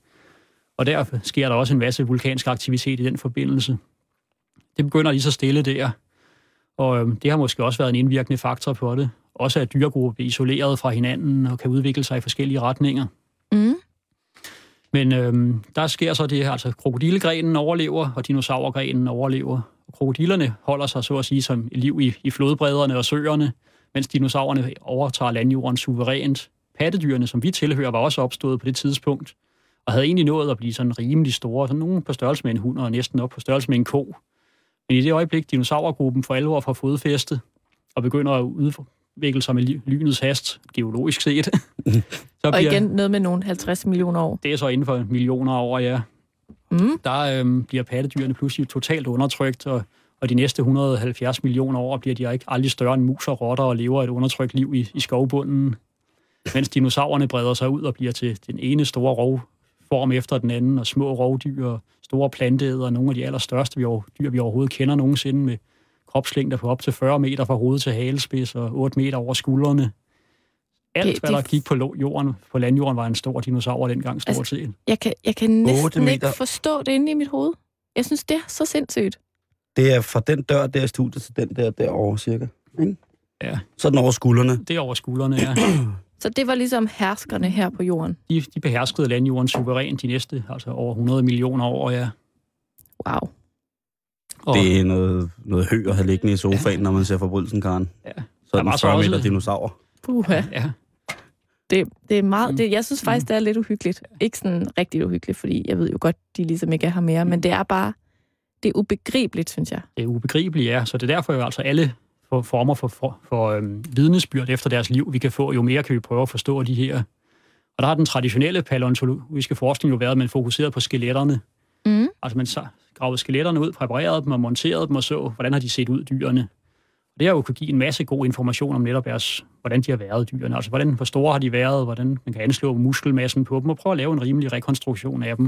[SPEAKER 4] Og der sker der også en masse vulkansk aktivitet i den forbindelse. Det begynder lige så stille der, og øhm, det har måske også været en indvirkende faktor på det. Også at dyregrupper bliver isoleret fra hinanden og kan udvikle sig i forskellige retninger.
[SPEAKER 2] Mm.
[SPEAKER 4] Men øhm, der sker så det her, altså krokodillegrenen overlever, og dinosaurgrenen overlever. Og krokodillerne holder sig så at sige som liv i, i flodbredderne og søerne, mens dinosaurerne overtager landjorden suverænt. Pattedyrene, som vi tilhører, var også opstået på det tidspunkt, og havde egentlig nået at blive sådan rimelig store, sådan nogen på størrelse med en hund og næsten op på størrelse med en ko. Men i det øjeblik, dinosaurgruppen for alvor får fodfæste og begynder at udvikle sig med lynets hast, geologisk set,
[SPEAKER 2] så og igen noget med nogle 50 millioner år.
[SPEAKER 4] Det er så inden for millioner år, ja. Mm. Der øhm, bliver pattedyrene pludselig totalt undertrykt, og, og de næste 170 millioner år bliver de ikke aldrig større end mus og rotter og lever et undertrykt liv i, i skovbunden. Mens dinosaurerne breder sig ud og bliver til den ene store rovform efter den anden, og små rovdyr og store planteæder, og nogle af de allerstørste vi dyr, vi overhovedet kender nogensinde, med kropslængder på op til 40 meter fra hoved til halespids og 8 meter over skuldrene. Alt, det, hvad der gik på jorden, på landjorden, var en stor dinosaur dengang, stort altså, set.
[SPEAKER 2] Jeg kan, jeg kan næsten ikke forstå det inde i mit hoved. Jeg synes, det er så sindssygt.
[SPEAKER 3] Det er fra den dør der i studiet til den der derovre, cirka. Ikke?
[SPEAKER 4] Ja.
[SPEAKER 3] Så den over skuldrene.
[SPEAKER 4] Det er over skuldrene, ja.
[SPEAKER 2] så det var ligesom herskerne her på jorden?
[SPEAKER 4] De, de beherskede landjorden suverænt de næste, altså over 100 millioner år, ja.
[SPEAKER 2] Wow.
[SPEAKER 3] Og, det er noget, noget hø at have liggende i sofaen, ja. når man ser forbrydelsen, Karen.
[SPEAKER 4] Ja.
[SPEAKER 3] Så er den 40 meter også... dinosaur.
[SPEAKER 2] Puha. Ja. Det, det er meget, det, jeg synes faktisk, det er lidt uhyggeligt. Ikke sådan rigtig uhyggeligt, fordi jeg ved jo godt, de ligesom ikke er her mere, men det er bare, det er ubegribeligt, synes jeg.
[SPEAKER 4] Det er ubegribeligt, ja. Så det er derfor jo altså alle for former for, for, for øhm, vidnesbyrd efter deres liv, vi kan få, jo mere kan vi prøve at forstå de her. Og der har den traditionelle paleontologiske forskning jo været, at man fokuseret på skeletterne. Mm. Altså man gravede skeletterne ud, præparerede dem og monterede dem og så, hvordan har de set ud, dyrene. Det har jo kunne give en masse god information om netop deres, hvordan de har været, dyrene. Altså, hvordan, hvor store har de været, hvordan man kan anslå muskelmassen på dem, og prøve at lave en rimelig rekonstruktion af dem.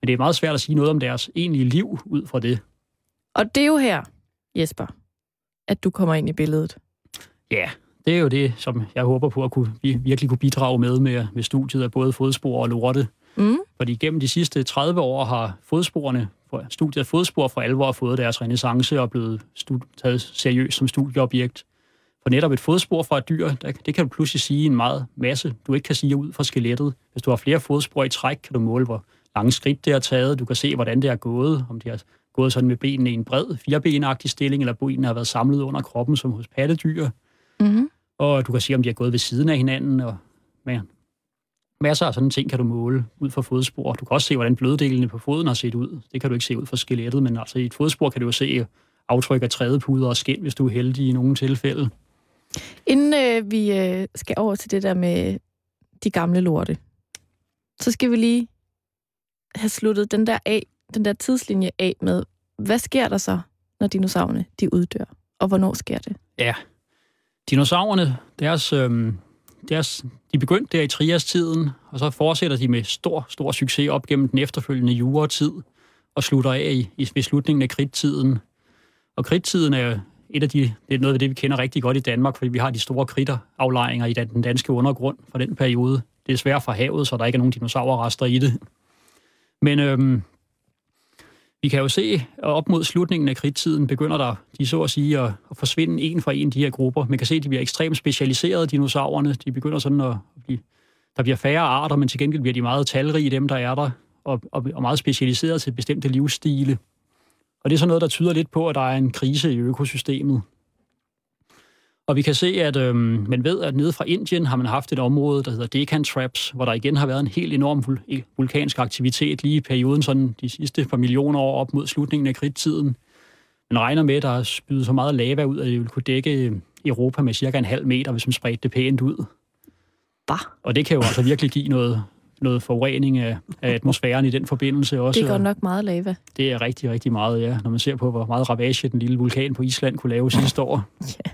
[SPEAKER 4] Men det er meget svært at sige noget om deres egentlige liv ud fra det.
[SPEAKER 2] Og det er jo her, Jesper, at du kommer ind i billedet.
[SPEAKER 4] Ja, det er jo det, som jeg håber på at kunne, virkelig kunne bidrage med, med med studiet af både fodspor og lorte. Mm. Fordi gennem de sidste 30 år har fodsporene studiet af fodspor for alvor fået deres renaissance og blevet taget seriøst som studieobjekt. For netop et fodspor fra et dyr, der, det kan du pludselig sige en meget masse, du ikke kan sige ud fra skelettet. Hvis du har flere fodspor i træk, kan du måle, hvor lange skridt det har taget. Du kan se, hvordan det er gået, om det har gået sådan med benene i en bred, firebenagtig stilling, eller benene har været samlet under kroppen som hos pattedyr. Mm-hmm. Og du kan se, om de har gået ved siden af hinanden, og man, masser af sådan ting kan du måle ud fra fodspor. Du kan også se, hvordan bløddelene på foden har set ud. Det kan du ikke se ud fra skelettet, men altså i et fodspor kan du jo se aftryk af trædepuder og skin, hvis du er heldig i nogle tilfælde.
[SPEAKER 2] Inden øh, vi øh, skal over til det der med de gamle lorte, så skal vi lige have sluttet den der af, den der tidslinje af med, hvad sker der så, når dinosaurerne de uddør, og hvornår sker det?
[SPEAKER 4] Ja, dinosaurerne, deres øh, deres, de begyndte der i trias-tiden, og så fortsætter de med stor, stor succes op gennem den efterfølgende juretid, og slutter af i, i ved slutningen af kridttiden. Og kridttiden er et af de, det er noget af det, vi kender rigtig godt i Danmark, fordi vi har de store kritteraflejringer i den danske undergrund fra den periode. Det er svært fra havet, så der ikke er nogen dinosaurrester i det. Men øhm, vi kan jo se, at op mod slutningen af kridttiden begynder der, de så at sige, at, at forsvinde en for en de her grupper. Man kan se, at de bliver ekstremt specialiserede, dinosaurerne. De begynder sådan at blive, der bliver færre arter, men til gengæld bliver de meget talrige, dem der er der, og, og, og meget specialiseret til bestemte livsstile. Og det er sådan noget, der tyder lidt på, at der er en krise i økosystemet. Og vi kan se, at øhm, man ved, at nede fra Indien har man haft et område, der hedder Deccan Traps, hvor der igen har været en helt enorm vul- vulkansk aktivitet lige i perioden, sådan de sidste par millioner år op mod slutningen af kridttiden. Man regner med, at der er spydet så meget lava ud, at det vil kunne dække øh, Europa med cirka en halv meter, hvis man spredte det pænt ud.
[SPEAKER 2] Bah.
[SPEAKER 4] Og det kan jo altså virkelig give noget, noget forurening af, af atmosfæren i den forbindelse også.
[SPEAKER 2] Det godt nok meget lava.
[SPEAKER 4] Det er rigtig, rigtig meget, ja. Når man ser på, hvor meget ravage den lille vulkan på Island kunne lave sidste år. ja.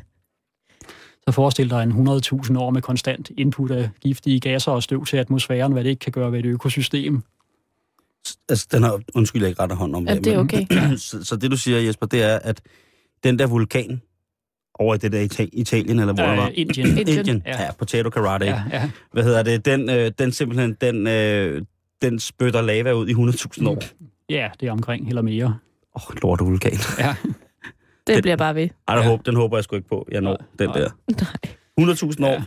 [SPEAKER 4] Så forestil dig en 100.000 år med konstant input af giftige gasser og støv til atmosfæren, hvad det ikke kan gøre ved et økosystem.
[SPEAKER 3] Altså, den har, undskyld, jeg ikke ret hånd om
[SPEAKER 2] ja, det. er okay.
[SPEAKER 3] så, så det, du siger, Jesper, det er, at den der vulkan over i det der Ita- Italien, eller hvor øh, det var?
[SPEAKER 4] Indien.
[SPEAKER 3] Indien, ja. ja. Potato karate.
[SPEAKER 4] Ja, ja.
[SPEAKER 3] Hvad hedder det? Den, øh, den simpelthen, den, øh, den spytter lava ud i 100.000 år.
[SPEAKER 4] Ja, det er omkring eller mere.
[SPEAKER 3] Åh, oh, lort vulkan.
[SPEAKER 4] Ja,
[SPEAKER 2] Det
[SPEAKER 3] Det-
[SPEAKER 2] bliver bare ved.
[SPEAKER 3] Ej, der
[SPEAKER 4] Ja.
[SPEAKER 3] håb, den håber jeg sgu ikke på, jeg når, den
[SPEAKER 4] nej.
[SPEAKER 3] der.
[SPEAKER 2] Nej.
[SPEAKER 3] 100.000 år.
[SPEAKER 4] Ja.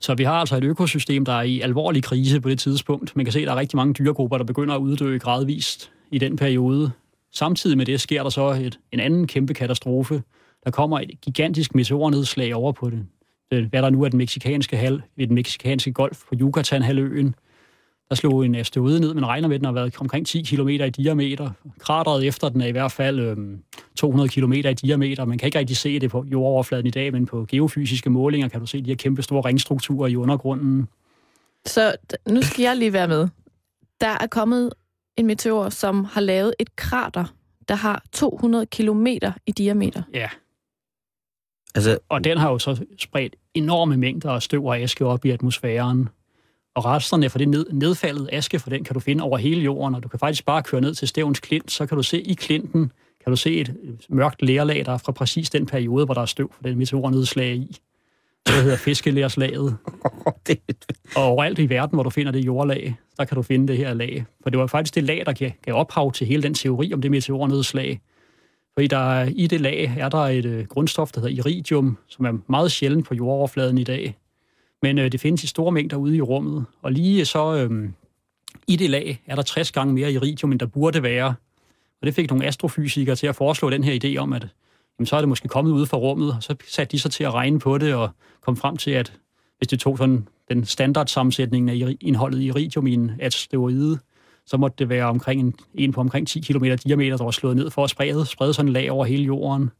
[SPEAKER 4] Så vi har altså et økosystem, der er i alvorlig krise på det tidspunkt. Man kan se, at der er rigtig mange dyregrupper, der begynder at uddø gradvist i den periode. Samtidig med det sker der så et, en anden kæmpe katastrofe. Der kommer et gigantisk meteornedslag over på det. det hvad der nu er den meksikanske hal, ved den meksikanske golf på Yucatan-halvøen. Der slog en asteroide ned, men regner med, at den har været omkring 10 km i diameter. Krateret efter den er i hvert fald øhm, 200 km i diameter. Man kan ikke rigtig se det på jordoverfladen i dag, men på geofysiske målinger kan du se de her kæmpe store ringstrukturer i undergrunden.
[SPEAKER 2] Så nu skal jeg lige være med. Der er kommet en meteor, som har lavet et krater, der har 200 kilometer i diameter.
[SPEAKER 4] Ja,
[SPEAKER 3] Altså,
[SPEAKER 4] og den har jo så spredt enorme mængder af støv og aske op i atmosfæren. Og resterne for det ned, nedfaldet aske for den kan du finde over hele jorden, og du kan faktisk bare køre ned til Stævns Klint, så kan du se i klinten, kan du se et mørkt lærlag, der er fra præcis den periode, hvor der er støv for den meteornedslag i. Det hedder fiskelærslaget. Og overalt i verden, hvor du finder det jordlag, der kan du finde det her lag. For det var faktisk det lag, der gav, ophav til hele den teori om det meteornedslag. Fordi der, er- i det lag er der et øh, grundstof, der hedder iridium, som er meget sjældent på jordoverfladen i dag. Men øh, det findes i store mængder ude i rummet. Og lige så øh, i det lag er der 60 gange mere iridium, end der burde være. Og det fik nogle astrofysikere til at foreslå den her idé om, at jamen, så er det måske kommet ud fra rummet, og så satte de sig til at regne på det og kom frem til, at hvis det tog sådan den standardsammensætning af indholdet i iridium i en asteroide, så måtte det være omkring en, en på omkring 10 km diameter, der var slået ned for at sprede, sprede sådan en lag over hele jorden.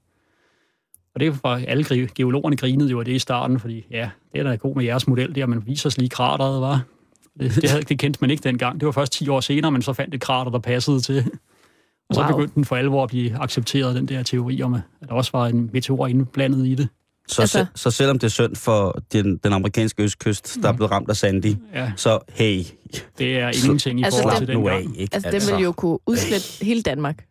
[SPEAKER 4] Og det var alle geologerne grinede jo af det i starten, fordi ja, det er da god med jeres model der, man viser os lige krateret, var. Det, det, havde, det kendte man ikke dengang. Det var først 10 år senere, man så fandt et krater, der passede til. Og så
[SPEAKER 2] Wow.
[SPEAKER 4] begyndte den for alvor at blive accepteret, den der teori om, at der også var en meteor indblandet i det.
[SPEAKER 3] så,
[SPEAKER 2] Altså-
[SPEAKER 3] altså, så selvom det er synd for den, den amerikanske østkyst, der er blevet ramt af Sandy,
[SPEAKER 4] Ja,
[SPEAKER 3] så hey,
[SPEAKER 4] det er ingenting i
[SPEAKER 2] Altså,
[SPEAKER 4] forhold
[SPEAKER 2] det-
[SPEAKER 4] til
[SPEAKER 3] af,
[SPEAKER 4] dengang.
[SPEAKER 3] ikke?
[SPEAKER 2] Altså, det vil jo kunne udslette hele Danmark.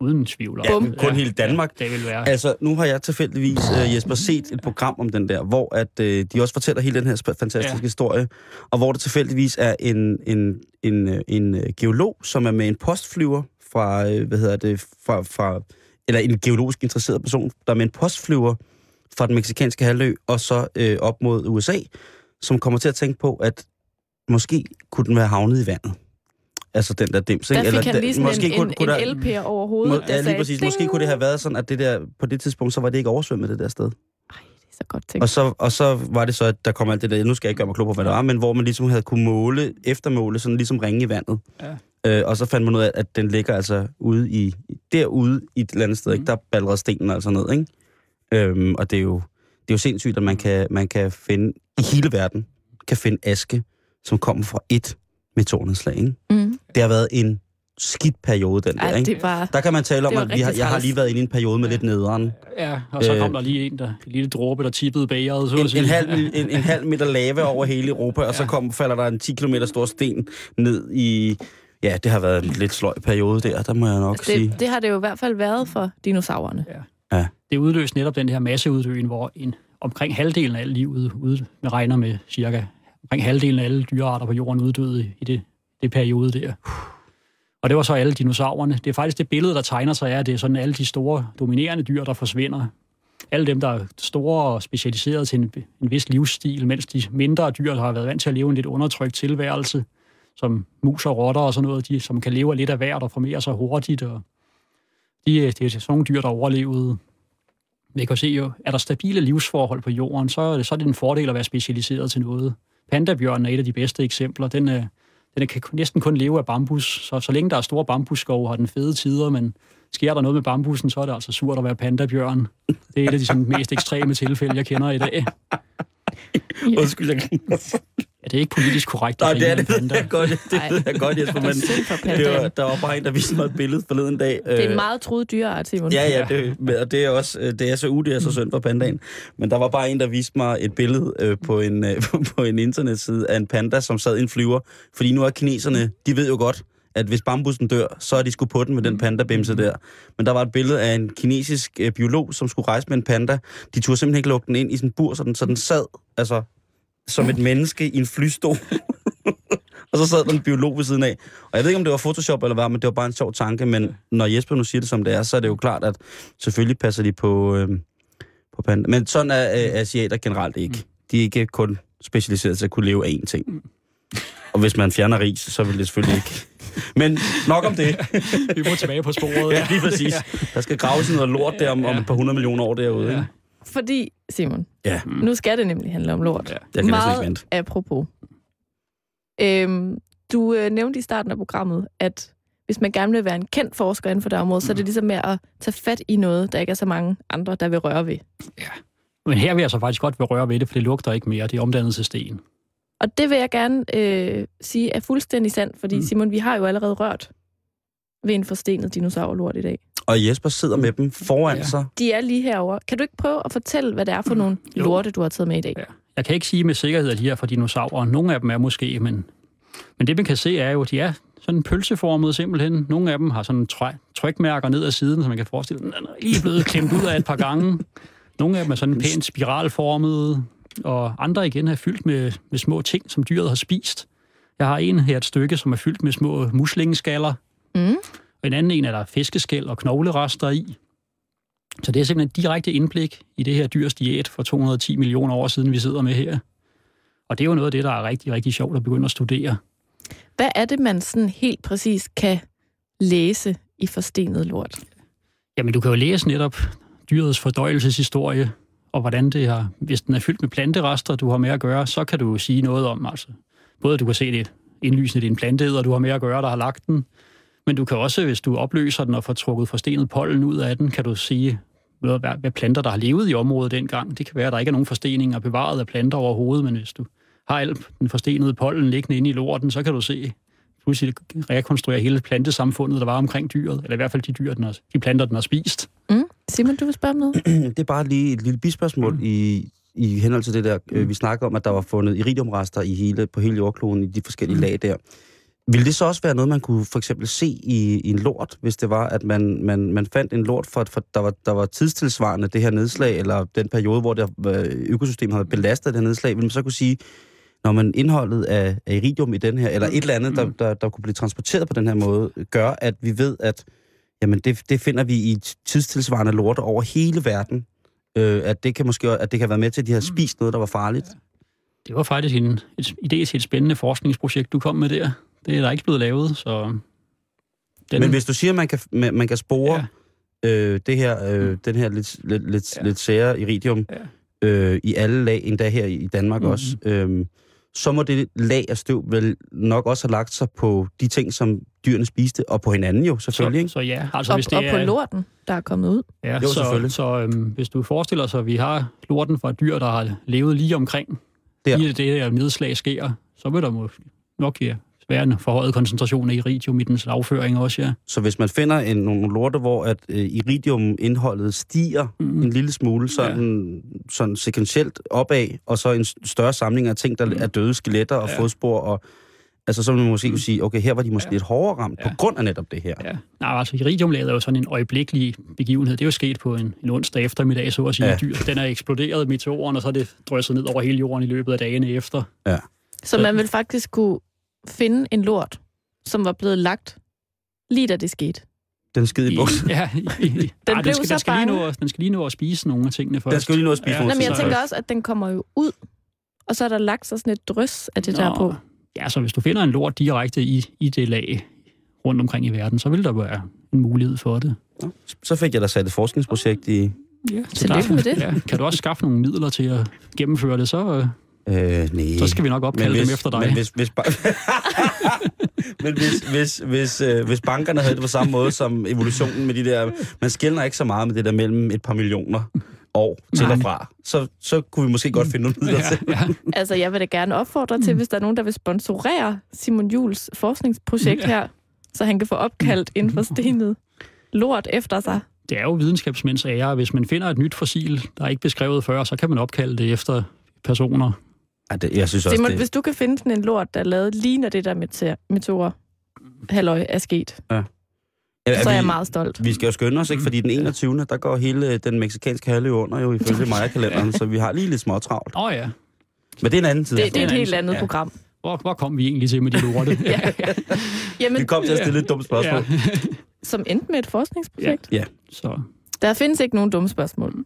[SPEAKER 4] Uden tvivl.
[SPEAKER 3] Ja,
[SPEAKER 2] Bum.
[SPEAKER 3] kun hele Danmark.
[SPEAKER 4] Ja, det vil være.
[SPEAKER 3] Altså, nu har jeg tilfældigvis, uh, Jesper, set et program om den der, hvor at, uh, de også fortæller hele den her fantastiske
[SPEAKER 4] Ja.
[SPEAKER 3] historie, og hvor det tilfældigvis er en, en, en, øh, en uh, geolog, som er med en postflyver fra, hvad hedder det, fra, fra, eller en geologisk interesseret person, der er med en postflyver fra den meksikanske halvø, og så uh, op mod USA, som kommer til at tænke på, at måske kunne den være havnet i vandet. Altså den der dims, ikke?
[SPEAKER 2] Der fik han
[SPEAKER 3] den-
[SPEAKER 2] lige sådan
[SPEAKER 3] måske
[SPEAKER 2] en,
[SPEAKER 3] kunne-
[SPEAKER 2] en,
[SPEAKER 3] kunne der-
[SPEAKER 2] en LP over hovedet,
[SPEAKER 3] Må,
[SPEAKER 2] der
[SPEAKER 3] ja, lige
[SPEAKER 2] sagde,
[SPEAKER 3] præcis.
[SPEAKER 2] "Ding!"
[SPEAKER 3] Måske kunne det have været sådan, at det der, på det tidspunkt, så var det ikke oversvømmet det der sted.
[SPEAKER 2] Ej, det er så godt tænkt.
[SPEAKER 3] Og så, og så var det så, at der kom alt det der, nu skal jeg ikke gøre mig klog på, hvad det var, men hvor man ligesom havde kunne måle, eftermåle, sådan ligesom ringe i vandet.
[SPEAKER 4] Ja.
[SPEAKER 3] Øh, og så fandt man ud af, at den ligger altså ude i, derude i et eller andet sted,
[SPEAKER 4] Mhm.
[SPEAKER 3] ikke? der ballerede stenen altså ned, ikke? Øhm, og det er jo, det er jo sindssygt, at man kan, man kan finde, i hele verden, kan finde aske, som kommer fra et meteornedslag, ikke?
[SPEAKER 2] Mm.
[SPEAKER 3] Det har været en skidt periode, den der,
[SPEAKER 2] Ej,
[SPEAKER 3] ikke?
[SPEAKER 2] det var...
[SPEAKER 3] Der kan man tale om,
[SPEAKER 2] Det
[SPEAKER 3] at vi har, jeg har lige været inde i en periode med lidt nederen.
[SPEAKER 4] Ja, og så
[SPEAKER 3] Øh,
[SPEAKER 4] kom der lige en, der, en lille dråbe, der tippede bageret, så
[SPEAKER 3] En,
[SPEAKER 4] sige.
[SPEAKER 3] en, halv, en, en halv meter lave over hele Europa, og så
[SPEAKER 4] Ja.
[SPEAKER 3] kom, falder der en 10 km stor sten ned i... Ja, det har været en lidt sløj periode der, der må jeg nok
[SPEAKER 2] Altså,
[SPEAKER 3] sige.
[SPEAKER 2] det, det har det jo i hvert fald været for dinosaurerne.
[SPEAKER 4] Det udløste netop den her masseuddøen, hvor en, omkring halvdelen af alt livet, ude, med regner med cirka omkring halvdelen af alle dyrearter på jorden uddøde i- det, det periode der. Og det var så alle dinosaurerne. Det er faktisk det billede, der tegner sig af, at det er sådan alle de store dominerende dyr, der forsvinder. Alle dem, der er store og specialiseret til en, en vis livsstil, mens de mindre dyr, der har været vant til at leve en lidt undertrykt tilværelse, som mus og rotter og sådan noget, de, som kan leve af lidt af hvert og formere sig hurtigt. Og de, det er sådan nogle dyr, der overlevede. Vi kan se jo, er der stabile livsforhold på jorden, så er det, så er det en fordel at være specialiseret til noget. Pandabjørnen er et af de bedste eksempler. Den, øh, den kan næsten kun leve af bambus, så så længe der er store bambusskove, har den fede tider, men sker der noget med bambussen, så er det altså surt at være pandabjørn. Det er et af de sådan, mest ekstreme tilfælde, jeg kender i dag.
[SPEAKER 3] Undskyld, jeg
[SPEAKER 4] Ja, det er ikke politisk korrekt
[SPEAKER 3] Nej,
[SPEAKER 4] at
[SPEAKER 3] det er det, det jeg godt, det ved jeg godt, Jesper, men det var, der var bare en, der viste mig et billede forleden dag.
[SPEAKER 2] Det er
[SPEAKER 3] øh,
[SPEAKER 2] en meget truet dyreart, Simon.
[SPEAKER 3] Ja, ja, det, og det er også øh, det er så u, det er så synd for pandaen. Men der var bare en, der viste mig et billede øh, på, en, øh, på en internetside af en panda, som sad i en flyver. Fordi nu er kineserne, de ved jo godt, at hvis bambussen dør, så er de sgu på den med den pandabimse der. Men der var et billede af en kinesisk øh, biolog, som skulle rejse med en panda. De turde simpelthen ikke lukke den ind i sin bur, så den, så den sad altså, som et menneske i en flystol. Og så sad der en biolog ved siden af. Og jeg ved ikke, om det var Photoshop eller hvad, men det var bare en sjov tanke. Men når Jesper nu siger det, som det er, så er det jo klart, at selvfølgelig passer de på, øh, på panda. Men sådan er øh, asiater generelt ikke. De er ikke kun specialiseret til at kunne leve af én ting. Og hvis man fjerner ris, så vil det selvfølgelig ikke. Men nok om det.
[SPEAKER 4] Vi må tilbage på sporet.
[SPEAKER 3] Ja, lige præcis. Der skal graves noget lort der om, om et par hundrede millioner år derude. Ikke?
[SPEAKER 2] Fordi, Simon,
[SPEAKER 3] Ja,
[SPEAKER 2] nu skal det nemlig handle om lort.
[SPEAKER 4] Ja.
[SPEAKER 3] jeg kan næsten ikke
[SPEAKER 2] Meget
[SPEAKER 3] vente.
[SPEAKER 2] apropos. Øhm, du øh, nævnte i starten af programmet, at hvis man gerne vil være en kendt forsker inden for det område, så er det ligesom med at tage fat i noget, der ikke er så mange andre, der vil røre ved.
[SPEAKER 4] Men her vil jeg så faktisk godt vil røre ved det, for det lugter ikke mere. Det er omdannet til sten.
[SPEAKER 2] Og det vil jeg gerne øh, sige er fuldstændig sandt, fordi
[SPEAKER 4] Mm.
[SPEAKER 2] Simon, vi har jo allerede rørt ved en forstenet dinosaurlort i dag.
[SPEAKER 3] Og Jesper sidder med dem foran
[SPEAKER 4] Ja.
[SPEAKER 3] sig.
[SPEAKER 2] De er lige herovre. Kan du ikke prøve at fortælle, hvad det er for nogle
[SPEAKER 4] Jo.
[SPEAKER 2] lorte, du har taget med i dag?
[SPEAKER 4] Ja. Jeg kan ikke sige med sikkerhed, at de er fra dinosaurer. Nogle af dem er måske, men, men det man kan se er jo, at de er sådan pølseformede simpelthen. Nogle af dem har sådan try- trykmærker ned ad siden, så man kan forestille sig, at den er lige blevet klemt ud af et par gange. Nogle af dem er sådan pænt spiralformede, og andre igen er fyldt med, med små ting, som dyret har spist. Jeg har en her et stykke, som er fyldt med små muslingeskaller,
[SPEAKER 2] Mm.
[SPEAKER 4] Og en anden en er der fiskeskæl og knoglerester i. Så det er simpelthen et direkte indblik i det her dyrs diæt for 210 millioner år siden, vi sidder med her. Og det er jo noget af det, der er rigtig, rigtig sjovt at begynde at studere.
[SPEAKER 2] Hvad er det, man sådan helt præcis kan læse i forstenet lort?
[SPEAKER 4] Jamen, du kan jo læse netop dyrets fordøjelseshistorie, og hvordan det har, hvis den er fyldt med planterester, du har med at gøre, så kan du sige noget om, altså, både du kan se det indlysende, det er en planteæder, du har med at gøre, der har lagt den, men du kan også, hvis du opløser den og får trukket forstenet pollen ud af den, kan du sige, hvad, planter, der har levet i området dengang. Det kan være, at der ikke er nogen forsteninger bevaret af planter overhovedet, men hvis du har alt den forstenede pollen liggende inde i lorten, så kan du se, pludselig rekonstruere hele plantesamfundet, der var omkring dyret, eller i hvert fald de dyr, den har, de planter, den har spist.
[SPEAKER 2] Mm? Simon, du vil spørge om noget?
[SPEAKER 3] Det er bare lige et lille bispørgsmål mm. i, i henhold til det der, øh, vi snakker om, at der var fundet iridiumrester i hele, på hele jordkloden i de forskellige mm. lag der. Vil det så også være noget, man kunne for eksempel se i, i en lort, hvis det var, at man, man, man fandt en lort, for, for der, var, der var tidstilsvarende det her nedslag, eller den periode, hvor det, øh, økosystemet havde belastet det her nedslag, vil man så kunne sige, når man indholdet af, af iridium i den her, eller et eller andet, der, der, der kunne blive transporteret på den her måde, gør, at vi ved, at jamen det, det finder vi i tidstilsvarende lorte over hele verden, øh, at det kan måske at det kan være med til, at de har spist noget, der var farligt.
[SPEAKER 4] Det var faktisk en et, idé til et spændende forskningsprojekt, du kom med der. Det er der ikke blevet lavet, så... Den,
[SPEAKER 3] Men hvis du siger, at man kan, man, man kan spore
[SPEAKER 4] Ja.
[SPEAKER 3] øh, det her, øh, den her lidt, lidt, lidt,
[SPEAKER 4] Ja.
[SPEAKER 3] lidt sære iridium
[SPEAKER 4] Ja.
[SPEAKER 3] øh, i alle lag, endda her i Danmark
[SPEAKER 4] Mhm.
[SPEAKER 3] også, øh, så må det lag af støv vel nok også have lagt sig på de ting, som dyrene spiste, og på hinanden jo selvfølgelig.
[SPEAKER 4] så,
[SPEAKER 3] Ikke?
[SPEAKER 4] så ja, altså
[SPEAKER 2] Og,
[SPEAKER 4] hvis det
[SPEAKER 2] og på
[SPEAKER 4] er...
[SPEAKER 2] lorten, der er kommet ud.
[SPEAKER 4] Ja,
[SPEAKER 3] Jo,
[SPEAKER 4] så,
[SPEAKER 3] selvfølgelig.
[SPEAKER 4] så øhm, hvis du forestiller sig, at vi har lorten fra et dyr, der har levet lige omkring,
[SPEAKER 3] Der.
[SPEAKER 4] lige det der nedslag sker, så vil der måske nok ja, være en forhøjet koncentration af iridium i dens afføring også, ja.
[SPEAKER 3] Så hvis man finder en, nogle lorte, hvor at øh, iridiumindholdet stiger mm. en lille smule, sådan, ja. sådan sekventielt opad, og så en større samling af ting, der mm. er døde skeletter og
[SPEAKER 4] Ja.
[SPEAKER 3] ja. fodspor, og altså så vil man måske kunne sige, okay, her var de måske
[SPEAKER 4] Ja.
[SPEAKER 3] lidt hårdere ramt,
[SPEAKER 4] Ja.
[SPEAKER 3] på grund af netop det her.
[SPEAKER 4] ja. Nej, altså iridiumlaget er jo sådan en øjeblikkelig begivenhed. Det er jo sket på en, en onsdag eftermiddag, så at sige.
[SPEAKER 3] Ja.
[SPEAKER 4] Ja. Dyr. Den er eksploderet meteoren, og så er det drysset ned over hele jorden i løbet af dagene efter.
[SPEAKER 2] Så man vil faktisk kunne finde en lort, som var blevet lagt lige da det skete.
[SPEAKER 3] Den skide i buksen.
[SPEAKER 4] ja, i, i, den,
[SPEAKER 2] blev
[SPEAKER 4] den, skal,
[SPEAKER 2] så
[SPEAKER 4] den, skal lige nå, at- den skal lige nå at spise nogle af tingene først.
[SPEAKER 3] Den skal lige nå at spise
[SPEAKER 4] Ja.
[SPEAKER 3] nogle
[SPEAKER 2] Nå, men jeg tænker også, at den kommer jo ud, og så er der lagt sig sådan et drøs af det der på.
[SPEAKER 4] Ja, så hvis du finder en lort direkte i, i det lag rundt omkring i verden, så vil der være en mulighed for det.
[SPEAKER 3] Så fik jeg da sat et forskningsprojekt i...
[SPEAKER 4] Ja,
[SPEAKER 2] Tillykke med det.
[SPEAKER 4] Ja, kan du også skaffe nogle midler til at gennemføre det, så, øh,
[SPEAKER 3] nej.
[SPEAKER 4] så skal vi nok opkalde dem efter dig.
[SPEAKER 3] Men hvis, hvis, ba- men hvis, hvis, hvis, øh, hvis bankerne havde det på samme måde som evolutionen med de der... Man skældner ikke så meget med det der mellem et par millioner år til
[SPEAKER 4] Nej.
[SPEAKER 3] og fra. Så, så kunne vi måske godt finde nogle midler
[SPEAKER 4] ja,
[SPEAKER 3] til.
[SPEAKER 4] ja.
[SPEAKER 2] Altså, jeg vil da gerne opfordre til, hvis der er nogen, der vil sponsorere Simon Jules forskningsprojekt
[SPEAKER 4] Ja.
[SPEAKER 2] her, så han kan få opkaldt en forstenet lort efter sig.
[SPEAKER 4] Det er jo videnskabsmænds ære. Hvis man finder et nyt fossil, der er ikke beskrevet før, så kan man opkalde det efter personer.
[SPEAKER 3] Ja, det, jeg synes også,
[SPEAKER 2] Simon,
[SPEAKER 3] det...
[SPEAKER 2] hvis du kan finde sådan en lort, der er lavet lige når det der meteor, meteor halløj er sket,
[SPEAKER 3] Ja,
[SPEAKER 2] så er jeg
[SPEAKER 3] vi-
[SPEAKER 2] meget stolt.
[SPEAKER 3] Vi skal jo skynde os, ikke? Fordi den 21. der går hele den meksikanske halvø under jo ifølge Maya-kalenderen, så vi har lige lidt småtravlt.
[SPEAKER 4] Åh oh, ja.
[SPEAKER 3] Men det er en anden tid.
[SPEAKER 2] Det, det er et helt andet
[SPEAKER 4] ja.
[SPEAKER 2] program.
[SPEAKER 4] hvor, hvor kom vi egentlig til med de lorte?
[SPEAKER 2] ja. Jamen,
[SPEAKER 3] Vi kom til at stille et dumt spørgsmål.
[SPEAKER 4] Ja.
[SPEAKER 2] som endte med et forskningsprojekt.
[SPEAKER 3] Ja.
[SPEAKER 4] Så
[SPEAKER 2] Der findes ikke nogen dumme spørgsmål.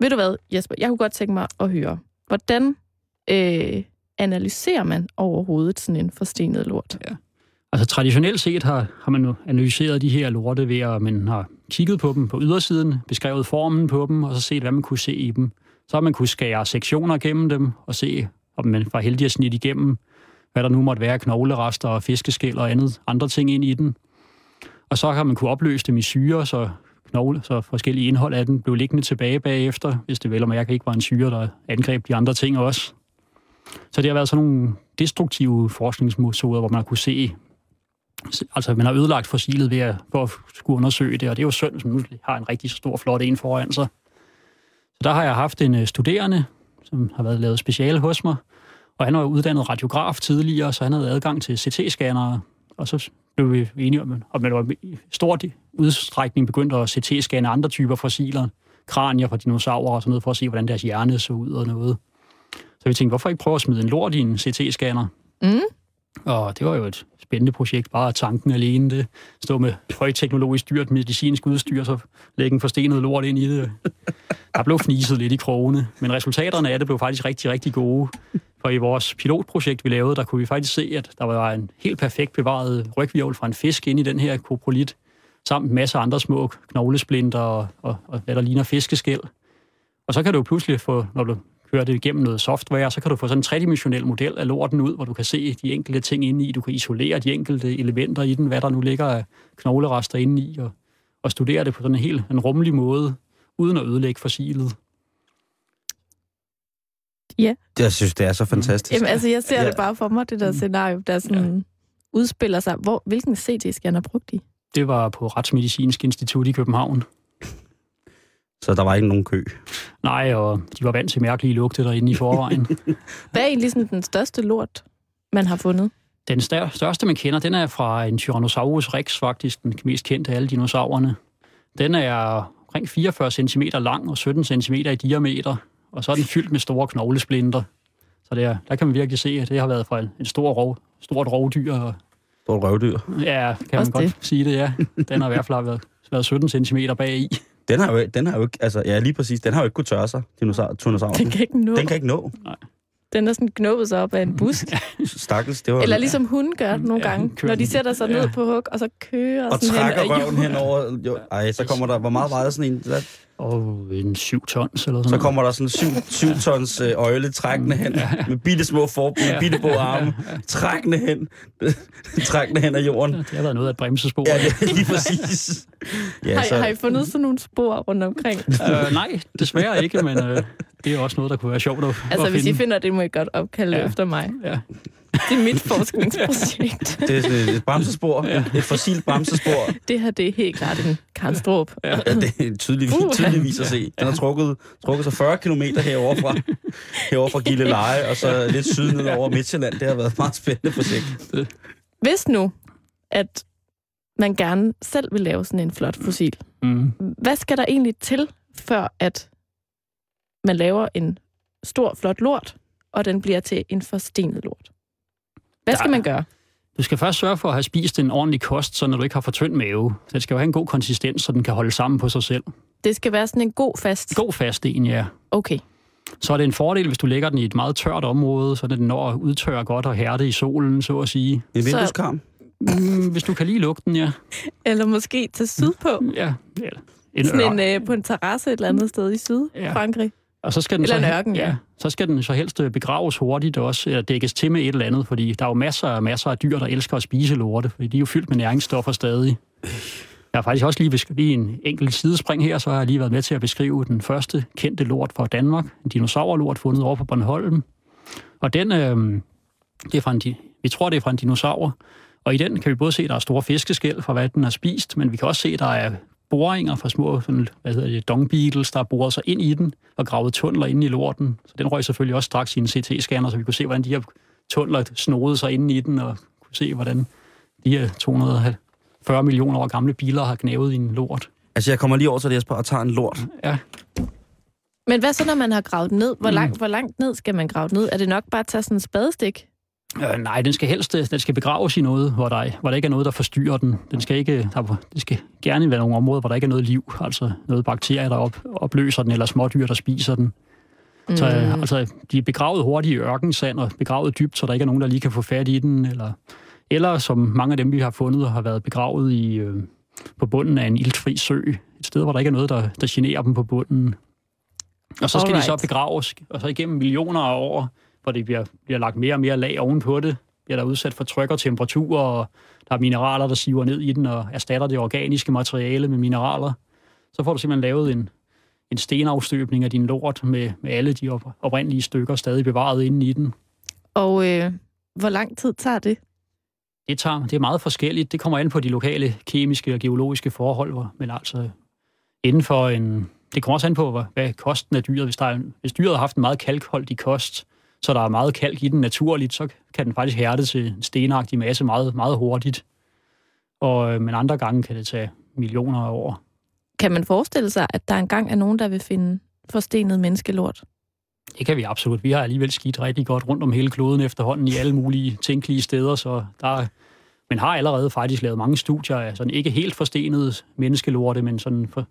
[SPEAKER 2] Ved du hvad, Jesper? Jeg kunne godt tænke mig at høre, hvordan øh, analyserer man overhovedet sådan en forstenet lort? Ja.
[SPEAKER 4] Altså traditionelt set har, har man jo analyseret de her lorte ved, at man har kigget på dem på ydersiden, beskrevet formen på dem, og så set, hvad man kunne se i dem. Så har man kunne skære sektioner gennem dem, og se, om man var heldig at snitte igennem, hvad der nu måtte være, knoglerester og fiskeskæl og andet, andre ting ind i den. Og så har man kunne opløse dem i syre, så knogle, så forskellige indhold af den blev liggende tilbage bagefter, hvis det vel og mærke ikke var en syre, der angreb de andre ting også. Så det har været sådan nogle destruktive forskningsmetoder, hvor man har kunne se, altså man har ødelagt fossilet ved at, for at skulle undersøge det, og det er jo synd, som nu har en rigtig stor, flot en foran sig. Så der har jeg haft en øh, studerende, som har været lavet speciale hos mig, og han var uddannet radiograf tidligere, så han havde adgang til CT-scannere, og så blev vi enige om, at man var i stor udstrækning begyndt at CT-scanne andre typer fossiler, kranier fra dinosaurer og sådan noget, for at se, hvordan deres hjerne så ud og noget. Så vi tænkte, hvorfor ikke prøve at smide en lort i en CT-scanner?
[SPEAKER 2] Mm.
[SPEAKER 4] Og det var jo et spændende projekt, bare tanken alene det. Stå med højteknologisk dyrt medicinsk udstyr, så lægge en forstenet lort ind i det. Der blev fniset lidt i krogene, men resultaterne af det blev faktisk rigtig, rigtig gode. For i vores pilotprojekt, vi lavede, der kunne vi faktisk se, at der var en helt perfekt bevaret rygvirvel fra en fisk inde i den her koprolit, samt en masse andre små knoglesplinter og, og, og hvad der ligner fiskeskæl. Og så kan du jo pludselig få, når du kører det igennem noget software, så kan du få sådan en tredimensionel model af lorten ud, hvor du kan se de enkelte ting inde i, du kan isolere de enkelte elementer i den, hvad der nu ligger af knoglerester inde i, og, og studere det på sådan en helt en rummelig måde, uden at ødelægge fossilet.
[SPEAKER 3] Jeg synes, det er så fantastisk.
[SPEAKER 2] Jamen, altså, jeg ser
[SPEAKER 3] Ja.
[SPEAKER 2] ja. det bare for mig, det der scenario, der sådan ja. udspiller sig. Hvor, hvilken CT-scanner brugte de?
[SPEAKER 4] Det var på Retsmedicinsk Institut i København.
[SPEAKER 3] Så der var ikke nogen kø.
[SPEAKER 4] Nej, og de var vant til mærkelige lugte derinde i forvejen.
[SPEAKER 2] Hvad er egentlig sådan den største lort, man har fundet?
[SPEAKER 4] Den stør- største, man kender, den er fra en Tyrannosaurus rex, faktisk den mest kendte af alle dinosaurerne. Den er omkring 44 cm lang og 17 cm i diameter, og så er den fyldt med store knoglesplinter. Så der, der kan man virkelig se, at det har været fra en, en stor rov, stort rovdyr. Og,
[SPEAKER 3] Stort røvdyr.
[SPEAKER 4] ja, kan man
[SPEAKER 2] Også
[SPEAKER 4] godt
[SPEAKER 2] det.
[SPEAKER 4] sige det, ja. Den har i hvert fald været, været 17 cm bag i.
[SPEAKER 3] Den har jo, den har jo ikke, altså, ja, lige præcis, den har jo ikke kunnet tørre sig, dinosaur, dinosauren.
[SPEAKER 2] Den kan ikke nå.
[SPEAKER 3] Den kan ikke nå.
[SPEAKER 2] Den er sådan knuppet sig op af en busk.
[SPEAKER 3] Stakkels, det var...
[SPEAKER 2] Eller ligesom hunde gør nogle
[SPEAKER 4] Ja,
[SPEAKER 2] gange, når de sætter sig
[SPEAKER 4] Ja.
[SPEAKER 2] ned på hug, og så kører
[SPEAKER 3] og
[SPEAKER 2] sådan
[SPEAKER 3] trækker
[SPEAKER 2] hen
[SPEAKER 3] røven hen over... Jo, ej, så kommer der... Hvor meget vejer sådan en? Hvad?
[SPEAKER 4] Og en 7 tons eller sådan
[SPEAKER 3] Så kommer der sådan syv, syv tons øh, øjle trækkende hen, med bitte små forben,
[SPEAKER 4] Ja.
[SPEAKER 3] bitte på arme, trækkende hen, trækkende hen af jorden.
[SPEAKER 4] Det har været noget af et bremsespor.
[SPEAKER 3] Ja, lige præcis. Ja,
[SPEAKER 2] Har, I- har I fundet sådan nogle spor rundt omkring?
[SPEAKER 4] Øh, nej, desværre ikke, men øh, det er også noget, der kunne være sjovt at,
[SPEAKER 2] Altså,
[SPEAKER 4] at
[SPEAKER 2] hvis I
[SPEAKER 4] finde.
[SPEAKER 2] finder det, må I godt opkalde
[SPEAKER 4] Ja.
[SPEAKER 2] ja. efter mig.
[SPEAKER 4] Ja.
[SPEAKER 2] Det er mit forskningsprojekt.
[SPEAKER 3] Det er sådan et- bremsespor, ja. et fossilt bremsespor.
[SPEAKER 2] Det her, det er helt klart en Karnstrup.
[SPEAKER 3] Ja, det er tydeligvis,
[SPEAKER 2] Uh.
[SPEAKER 3] tydeligvis at se. Den har trukket, trukket sig 40 km herover fra, herover fra Gilleleje, og så lidt syd ned over Midtjylland. Det har været et meget spændende projekt.
[SPEAKER 2] Hvis nu, at man gerne selv vil lave sådan en flot fossil,
[SPEAKER 4] Mm.
[SPEAKER 2] hvad skal der egentlig til, før at man laver en stor, flot lort, og den bliver til en forstenet lort? Hvad skal
[SPEAKER 4] Der-
[SPEAKER 2] man gøre?
[SPEAKER 4] Du skal først sørge for at have spist en ordentlig kost, så når du ikke har for tynd mave. Den skal jo have en god konsistens, så den kan holde sammen på sig selv.
[SPEAKER 2] Det skal være sådan en god fast...
[SPEAKER 4] God fast en, ja.
[SPEAKER 2] Okay.
[SPEAKER 4] Så er det en fordel, hvis du lægger den i et meget tørt område, så den når at udtørre godt og hærde i solen, så at sige.
[SPEAKER 2] Så-
[SPEAKER 3] vindueskarm.
[SPEAKER 4] Mm, hvis du kan lige lugten, ja.
[SPEAKER 2] Eller måske til sydpå.
[SPEAKER 4] ja. ja. En
[SPEAKER 2] Sådan
[SPEAKER 4] ør.
[SPEAKER 2] en, øh, på en terrasse et eller andet sted i Sydfrankrig.
[SPEAKER 4] Og så skal den
[SPEAKER 2] Eller
[SPEAKER 4] så,
[SPEAKER 2] en ørken, ja.
[SPEAKER 4] Så skal den så helst øh, begraves hurtigt også, eller dækkes til med et eller andet, fordi der er jo masser og masser af dyr, der elsker at spise lorte, fordi de er jo fyldt med næringsstoffer stadig. Jeg har faktisk også lige, besk- lige en enkelt sidespring her, så har jeg lige været med til at beskrive den første kendte lort fra Danmark, en dinosaurlort fundet over på Bornholm. Og den, øh, det er fra en, vi tror, det er fra en dinosaur, og i den kan vi både se, at der er store fiskeskæl fra, hvad den har spist, men vi kan også se, at der er boringer fra små sådan, hvad hedder det, dung beetles, der boret sig ind i den og gravet tunneler inde i lorten. Så den røg selvfølgelig også straks i en CT-scanner, så vi kunne se, hvordan de her tunneler snodede sig inde i den, og kunne se, hvordan de her 240 millioner år gamle biler har knævet i en lort.
[SPEAKER 3] Altså, jeg kommer lige over til det, Jesper, og tager en lort.
[SPEAKER 4] Ja,
[SPEAKER 2] Men hvad så, når man har gravet ned? Hvor
[SPEAKER 4] Mm.
[SPEAKER 2] langt, hvor langt ned skal man grave ned? Er det nok bare at tage sådan en spadestik?
[SPEAKER 4] Øh, nej, den skal helst den skal begraves i noget, hvor der, hvor der ikke er noget, der forstyrrer den. Den skal ikke, der, det skal gerne være nogle områder, hvor der ikke er noget liv, altså noget bakterier, der op, opløser den, eller smådyr, der spiser den. Mm. Så altså, de er begravet hurtigt i ørkensand og begravet dybt, så der ikke er nogen, der lige kan få fat i den. Eller, eller som mange af dem, vi har fundet, har været begravet i, øh, på bunden af en iltfri sø. Et sted, hvor der ikke er noget, der, der generer dem på bunden. Og så skal Alright. de så begraves, og så igennem millioner af år, hvor det bliver, bliver lagt mere og mere lag ovenpå det, bliver der udsat for tryk og temperatur, og der er mineraler, der siver ned i den og erstatter det organiske materiale med mineraler. Så får du simpelthen lavet en, en stenafstøbning af din lort med, med alle de op, oprindelige stykker stadig bevaret inde i den.
[SPEAKER 2] Og øh, hvor lang tid tager det?
[SPEAKER 4] Det, tager, det er meget forskelligt. Det kommer an på de lokale kemiske og geologiske forhold, men altså inden for en... Det kommer også an på, hvad, hvad kosten af dyret. Hvis, der er, hvis dyret har haft en meget kalkholdig kost, så der er meget kalk i den naturligt, så kan den faktisk hærde til en stenagtig masse meget, meget hurtigt. Og, øh, men andre gange kan det tage millioner af år.
[SPEAKER 2] Kan man forestille sig, at der engang er nogen, der vil finde forstenet menneskelort?
[SPEAKER 4] Det kan vi absolut. Vi har alligevel skidt rigtig godt rundt om hele kloden efterhånden i alle mulige tænkelige steder, så der men har allerede faktisk lavet mange studier af sådan ikke helt forstenede menneskelorte, men sådan for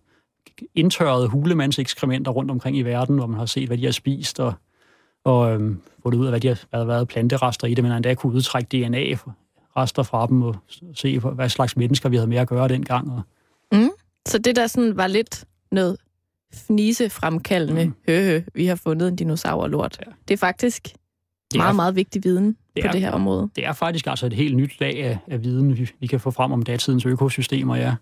[SPEAKER 4] indtørrede hulemandsekskrementer rundt omkring i verden, hvor man har set, hvad de har spist, og, og øhm, fundet ud af, hvad de har, hvad været planterester i det, men endda kunne udtrække DNA-rester fra dem, og se, hvad slags mennesker vi havde med at gøre dengang. Og...
[SPEAKER 2] Mm. Så det der sådan var lidt noget fnisefremkaldende, mm. høhø, vi har fundet en dinosaurlort. Ja. Det er faktisk det meget, er, meget vigtig viden det på er, det her område.
[SPEAKER 4] Det er faktisk altså et helt nyt lag af, af viden, vi, vi kan få frem om datidens økosystemer, ja.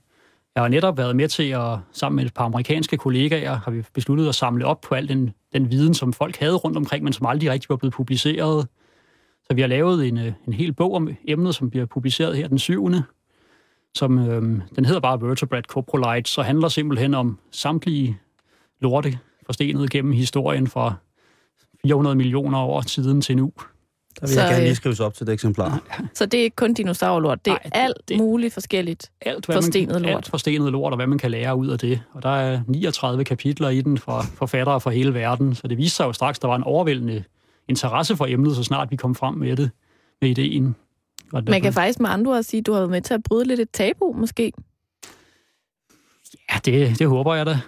[SPEAKER 4] Jeg har netop været med til at, sammen med et par amerikanske kollegaer, har vi besluttet at samle op på al den, den viden, som folk havde rundt omkring, men som aldrig rigtig var blevet publiceret. Så vi har lavet en, øh, en hel bog om emnet, som bliver publiceret her den 7. Som, øhm, den hedder bare Vertebrate Coprolites, og handler simpelthen om samtlige lorte forstenet gennem historien fra 400 millioner år siden til nu.
[SPEAKER 3] Der vil så, jeg gerne lige øh, skrives op til det eksemplar.
[SPEAKER 2] Så det er ikke kun dinosaurlort, det er Nej, alt det, muligt forskelligt alt, hvad forstenet man, lort.
[SPEAKER 4] Alt forstenet lort, og hvad man kan lære ud af det. Og der er 39 kapitler i den for forfattere fra hele verden, så det viste sig jo straks, der var en overvældende interesse for emnet, så snart vi kom frem med det, med ideen.
[SPEAKER 2] Man kan faktisk med andre ord sige, at du har været med til at bryde lidt et tabu, måske?
[SPEAKER 4] Ja, det, det håber jeg da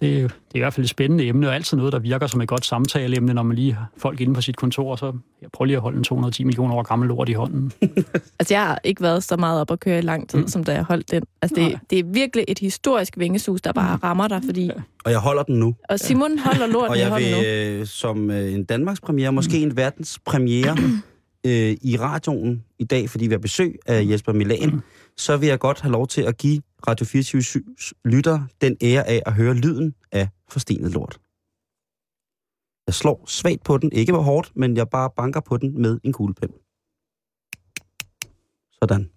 [SPEAKER 4] det, er, det er i hvert fald et spændende emne, og altid noget, der virker som et godt samtaleemne, når man lige har folk inde på sit kontor, så jeg prøver lige at holde en 210 millioner år gammel lort i hånden.
[SPEAKER 2] altså, jeg har ikke været så meget op at køre i lang tid, mm. som da jeg holdt den. Altså, det, det er virkelig et historisk vingesus, der bare mm. rammer dig, fordi... Ja.
[SPEAKER 3] Og jeg holder den nu.
[SPEAKER 2] Og Simon holder lorten
[SPEAKER 3] i hånden nu. Og jeg vil, som øh, en Danmarks premiere, måske mm. en verdens premiere, øh, i radioen i dag, fordi vi har besøg af Jesper Milan, mm. så vil jeg godt have lov til at give Radio 24 lytter den ære af at høre lyden af forstenet lort. Jeg slår svagt på den, ikke hvor hårdt, men jeg bare banker på den med en kuglepen. Sådan.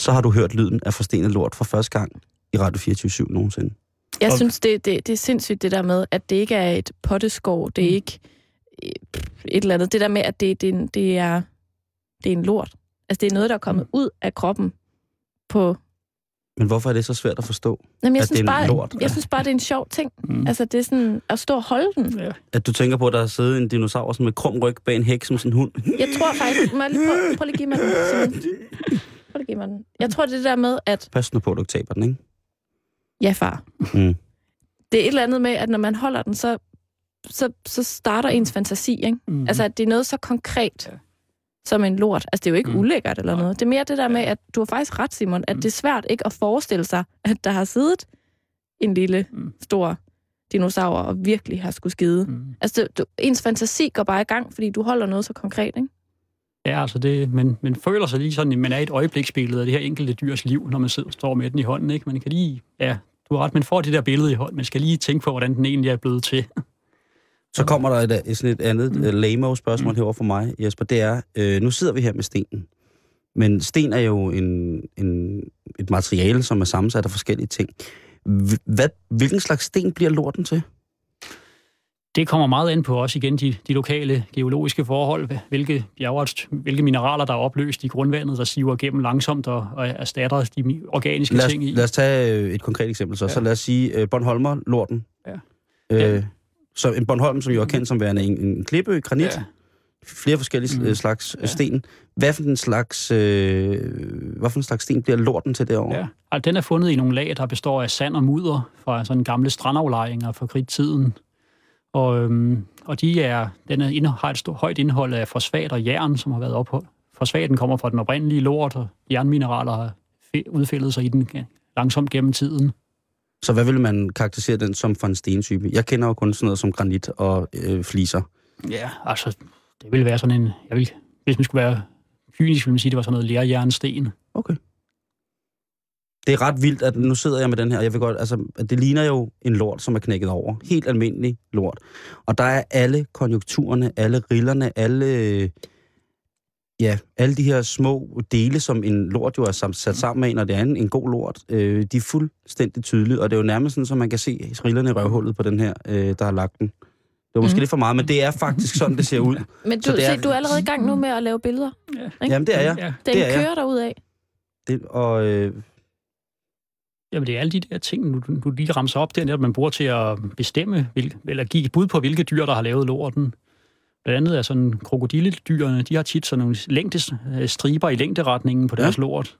[SPEAKER 3] Så har du hørt lyden af forstenet lort for første gang i Radio 24 nogensinde.
[SPEAKER 2] Jeg og... synes, det, det, det er sindssygt det der med, at det ikke er et potteskov, det er mm. ikke et eller andet. Det der med, at det, det, det, er, det er en lort. Altså, det er noget, der er kommet mm. ud af kroppen på
[SPEAKER 3] men hvorfor er det så svært at forstå,
[SPEAKER 2] Jamen, jeg at synes det er bare, lort? Jeg synes bare, det er en sjov ting. Mm. Altså, det er sådan at stå og holde den. Ja.
[SPEAKER 3] At du tænker på, at der er siddet en dinosaur som med krum ryg bag en hæk som sådan en hund.
[SPEAKER 2] Jeg tror faktisk... Må jeg lige prøv, prøv lige at give mig den, Simon. Prøv lige at give mig den. Jeg tror, det er det der med, at...
[SPEAKER 3] Pas nu på, at du taber den, ikke?
[SPEAKER 2] Ja, far. Mm. Det er et eller andet med, at når man holder den, så, så, så starter ens fantasi, ikke? Mm. Altså, at det er noget så konkret. Ja som en lort. Altså, det er jo ikke mm. ulækkert eller noget. Det er mere det der med, at du har faktisk ret, Simon, at mm. det er svært ikke at forestille sig, at der har siddet en lille, mm. stor dinosaur og virkelig har skulle skide. Mm. Altså, det, du, ens fantasi går bare i gang, fordi du holder noget så konkret, ikke?
[SPEAKER 4] Ja, altså det, men man føler sig lige sådan, at man er et øjebliksbillede af det her enkelte dyrs liv, når man sidder, står med den i hånden, ikke? Man kan lige, ja, du har ret, man får det der billede i hånden, man skal lige tænke på, hvordan den egentlig er blevet til.
[SPEAKER 3] Så kommer der et, et, sådan et andet mm. uh, lame spørgsmål mm. herovre for mig, Jesper. Det er, øh, nu sidder vi her med stenen. Men sten er jo en, en, et materiale, som er sammensat af forskellige ting. Hvad, hvilken slags sten bliver lorten til?
[SPEAKER 4] Det kommer meget ind på også igen de, de lokale geologiske forhold, hvilke bjergart, hvilke mineraler, der er opløst i grundvandet, der siver igennem langsomt og, og erstatter de organiske
[SPEAKER 3] lad os,
[SPEAKER 4] ting i.
[SPEAKER 3] Lad os tage øh, et konkret eksempel så. Ja. Så lad os sige Bornholmer, lorten. Ja. Øh. Så en Bornholm, som jo er kendt som værende en, en klippeø, granit. Ja. flere forskellige
[SPEAKER 4] Mm.
[SPEAKER 3] mm. slags
[SPEAKER 4] Ja.
[SPEAKER 3] ja. sten. Hvad for en slags, øh, hvad for en slags sten bliver lorten til derovre?
[SPEAKER 4] Ja. Og den er fundet i nogle lag, der består af sand og mudder fra sådan gamle strandaflejringer fra kridttiden. Og, øhm, og de er, den er, inde- har et stort, højt indhold af fosfat og jern, som har været op. Fosfaten kommer fra den oprindelige lort, og jernmineraler har udfældet sig i den langsomt gennem tiden.
[SPEAKER 3] Så hvad vil man karakterisere den som for en stentype? Jeg kender jo kun sådan noget som granit og øh, fliser.
[SPEAKER 4] Ja, altså, det ville være sådan en... Jeg vil, hvis man skulle være kynisk, ville man sige, det var sådan noget lærjernsten.
[SPEAKER 3] Okay. Det er ret vildt, at nu sidder jeg med den her, og jeg vil godt, altså, det ligner jo en lort, som er knækket over. Helt almindelig lort. Og der er alle konjunkturerne, alle rillerne, alle, ja, alle de her små dele, som en lort jo er sat sammen med, når det er en, en god lort, øh, de er fuldstændig tydelige, og det er jo nærmest sådan, så man kan se rillerne i røvhullet på den her, øh, der har lagt den. Det var måske mm. lidt for meget, men det er faktisk sådan, det ser ud.
[SPEAKER 2] Men
[SPEAKER 3] Så
[SPEAKER 2] du,
[SPEAKER 3] det er-
[SPEAKER 2] se, du er allerede i gang nu med at lave billeder.
[SPEAKER 4] Ja.
[SPEAKER 2] Ikke?
[SPEAKER 3] Jamen, det er jeg.
[SPEAKER 4] Ja.
[SPEAKER 2] Den
[SPEAKER 3] det er
[SPEAKER 2] kører derud af.
[SPEAKER 3] Det, og øh,
[SPEAKER 4] Jamen, det er alle de der ting, du, du lige ramser op, det er netop, man bruger til at bestemme, hvil, eller give et bud på, hvilke dyr, der har lavet lorten. Blandt andet er sådan krokodilledyrene, de har tit sådan nogle længdes, øh, striber i længderetningen på deres
[SPEAKER 3] Ja.
[SPEAKER 4] lort.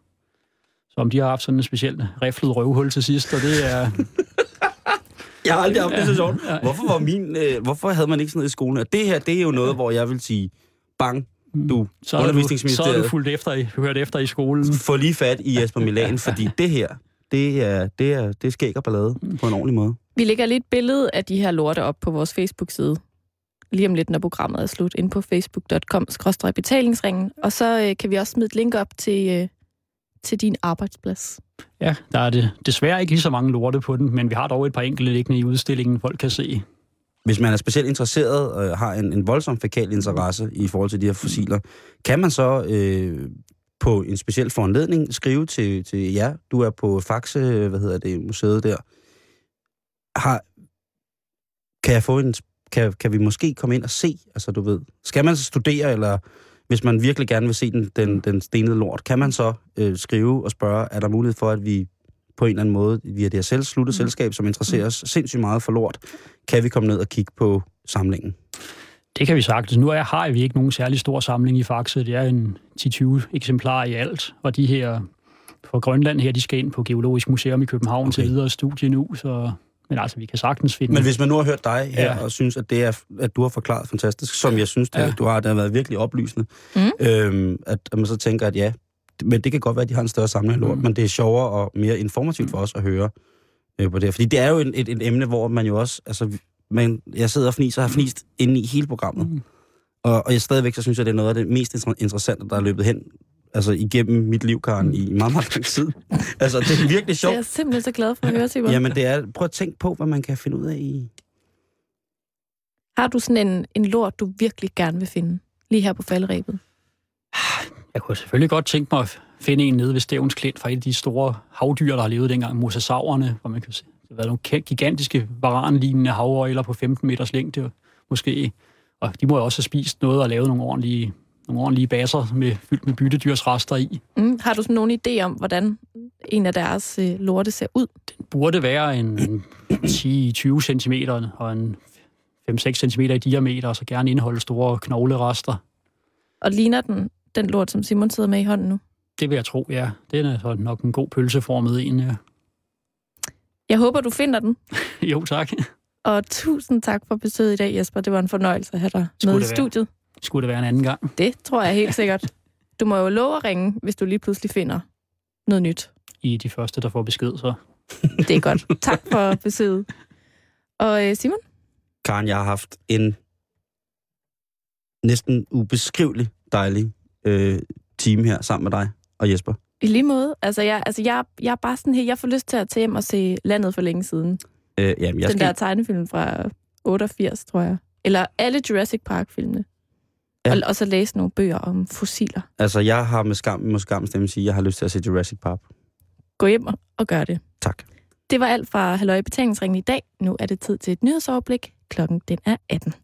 [SPEAKER 4] Så om de har haft sådan en specielt riflet røvhul til sidst, og det er...
[SPEAKER 3] Jeg har aldrig haft det så sjovt. Hvorfor, var min, øh, hvorfor havde man ikke sådan noget i skolen? Og det her, det er jo noget, hvor jeg vil sige, bang, du,
[SPEAKER 4] Så har du, så har
[SPEAKER 3] undervisningsministeriet,
[SPEAKER 4] du fulgt efter, i, hørt efter i skolen.
[SPEAKER 3] få lige fat i Jesper Milan, fordi det her, det er, det er, det er skæg og ballade på en ordentlig måde.
[SPEAKER 2] Vi lægger lige et billede af de her lorte op på vores Facebook-side. Lige om lidt, når programmet er slut, ind på facebook.com-betalingsringen. Og så øh, kan vi også smide et link op til, øh, til din arbejdsplads.
[SPEAKER 4] Ja, der er det desværre ikke lige så mange lorte på den, men vi har dog et par enkelte liggende i udstillingen, folk kan se.
[SPEAKER 3] Hvis man er specielt interesseret og har en, en voldsom fækal interesse i forhold til de her fossiler, kan man så øh, på en speciel foranledning skrive til, til jer, du er på Faxe, hvad hedder det, museet der, har, kan jeg få en, kan, kan vi måske komme ind og se, altså du ved, skal man så studere, eller hvis man virkelig gerne vil se den, den, den stenede lort, kan man så øh, skrive og spørge, er der mulighed for, at vi på en eller anden måde, via det her selv, sluttet
[SPEAKER 2] Mm.
[SPEAKER 3] selskab, som interesserer os sindssygt meget for lort, kan vi komme ned og kigge på samlingen.
[SPEAKER 4] Det kan vi sagtens. Nu er, har vi ikke nogen særlig stor samling i Faxe. Det er en 10-20 eksemplarer i alt, og de her fra Grønland her, de skal ind på Geologisk Museum i København okay. til videre studie nu, så men altså, vi kan sagtens finde...
[SPEAKER 3] Men hvis man nu har hørt dig her,
[SPEAKER 4] Ja.
[SPEAKER 3] og synes, at, det er, at du har forklaret fantastisk, som jeg synes, det,
[SPEAKER 4] Ja.
[SPEAKER 3] du har, det har været virkelig oplysende,
[SPEAKER 2] Mm.
[SPEAKER 3] øhm, at, at man så tænker, at ja, men det kan godt være, at de har en større samling af lort,
[SPEAKER 4] Mm.
[SPEAKER 3] men det er sjovere og mere informativt for os at høre øh, på det her. Fordi det er jo et, et, et emne, hvor man jo også, altså, man, jeg sidder og fniser og har fnist inde i hele programmet.
[SPEAKER 4] Mm.
[SPEAKER 3] Og, og jeg stadigvæk, så synes jeg, det er noget af det mest inter- interessante, der er løbet hen altså igennem mit liv, Karen, i meget, meget lang tid. altså, det er virkelig
[SPEAKER 2] Det er
[SPEAKER 3] sjovt.
[SPEAKER 2] jeg simpelthen så glad for at høre, Simon.
[SPEAKER 3] Jamen, det er, prøv at tænke på, hvad man kan finde ud af i,
[SPEAKER 2] Har du sådan en, en lort, du virkelig gerne vil finde? Lige her på faldrebet.
[SPEAKER 4] Jeg kunne selvfølgelig godt tænke mig at finde en nede ved Stævns Klint fra et af de store havdyr, der har levet dengang, mosasaurerne, hvor man kan se, der har været nogle gigantiske varanlignende havøjler på 15 meters længde, måske. Og de må jo også have spist noget og lavet nogle ordentlige, nogle ordentlige baser med, fyldt med byttedyrsrester i.
[SPEAKER 2] Mm. Har du sådan nogen idé om, hvordan en af deres øh, lorte ser ud?
[SPEAKER 4] Den burde være en 10-20 cm og en 5-6 cm i diameter, og så gerne indeholde store knoglerester.
[SPEAKER 2] Og ligner den den lort, som Simon sidder med i hånden nu?
[SPEAKER 4] Det vil jeg tro, ja. Den er så nok en god pølseformet en, ja.
[SPEAKER 2] Jeg håber, du finder den.
[SPEAKER 4] Jo, tak.
[SPEAKER 2] Og tusind tak for besøget i dag, Jesper. Det var en fornøjelse at have dig
[SPEAKER 4] Skulle
[SPEAKER 2] med i studiet.
[SPEAKER 4] Skulle det være en anden gang.
[SPEAKER 2] Det tror jeg helt sikkert. Du må jo love at ringe, hvis du lige pludselig finder noget nyt.
[SPEAKER 4] I de første, der får besked, så
[SPEAKER 2] Det er godt. Tak for besøget. Og øh, Simon?
[SPEAKER 3] Karen, jeg har haft en næsten ubeskrivelig dejlig øh, time her sammen med dig og Jesper.
[SPEAKER 2] I lige måde. Altså, jeg, altså jeg, jeg er bare sådan her, jeg får lyst til at tage hjem og se Landet for længe siden.
[SPEAKER 3] Øh, jamen, jeg
[SPEAKER 2] Den
[SPEAKER 3] skal,
[SPEAKER 2] der tegnefilm fra 88, tror jeg. Eller alle Jurassic Park-filmene.
[SPEAKER 3] Ja.
[SPEAKER 2] Og, og så læse nogle bøger om fossiler.
[SPEAKER 3] altså, jeg har med skam, med skam stemme sige, at jeg har lyst til at se Jurassic Park.
[SPEAKER 2] Gå hjem og, gør det.
[SPEAKER 3] Tak.
[SPEAKER 2] Det var alt fra Halløj Betalingsringen i dag. Nu er det tid til et nyhedsoverblik. Klokken den er 18.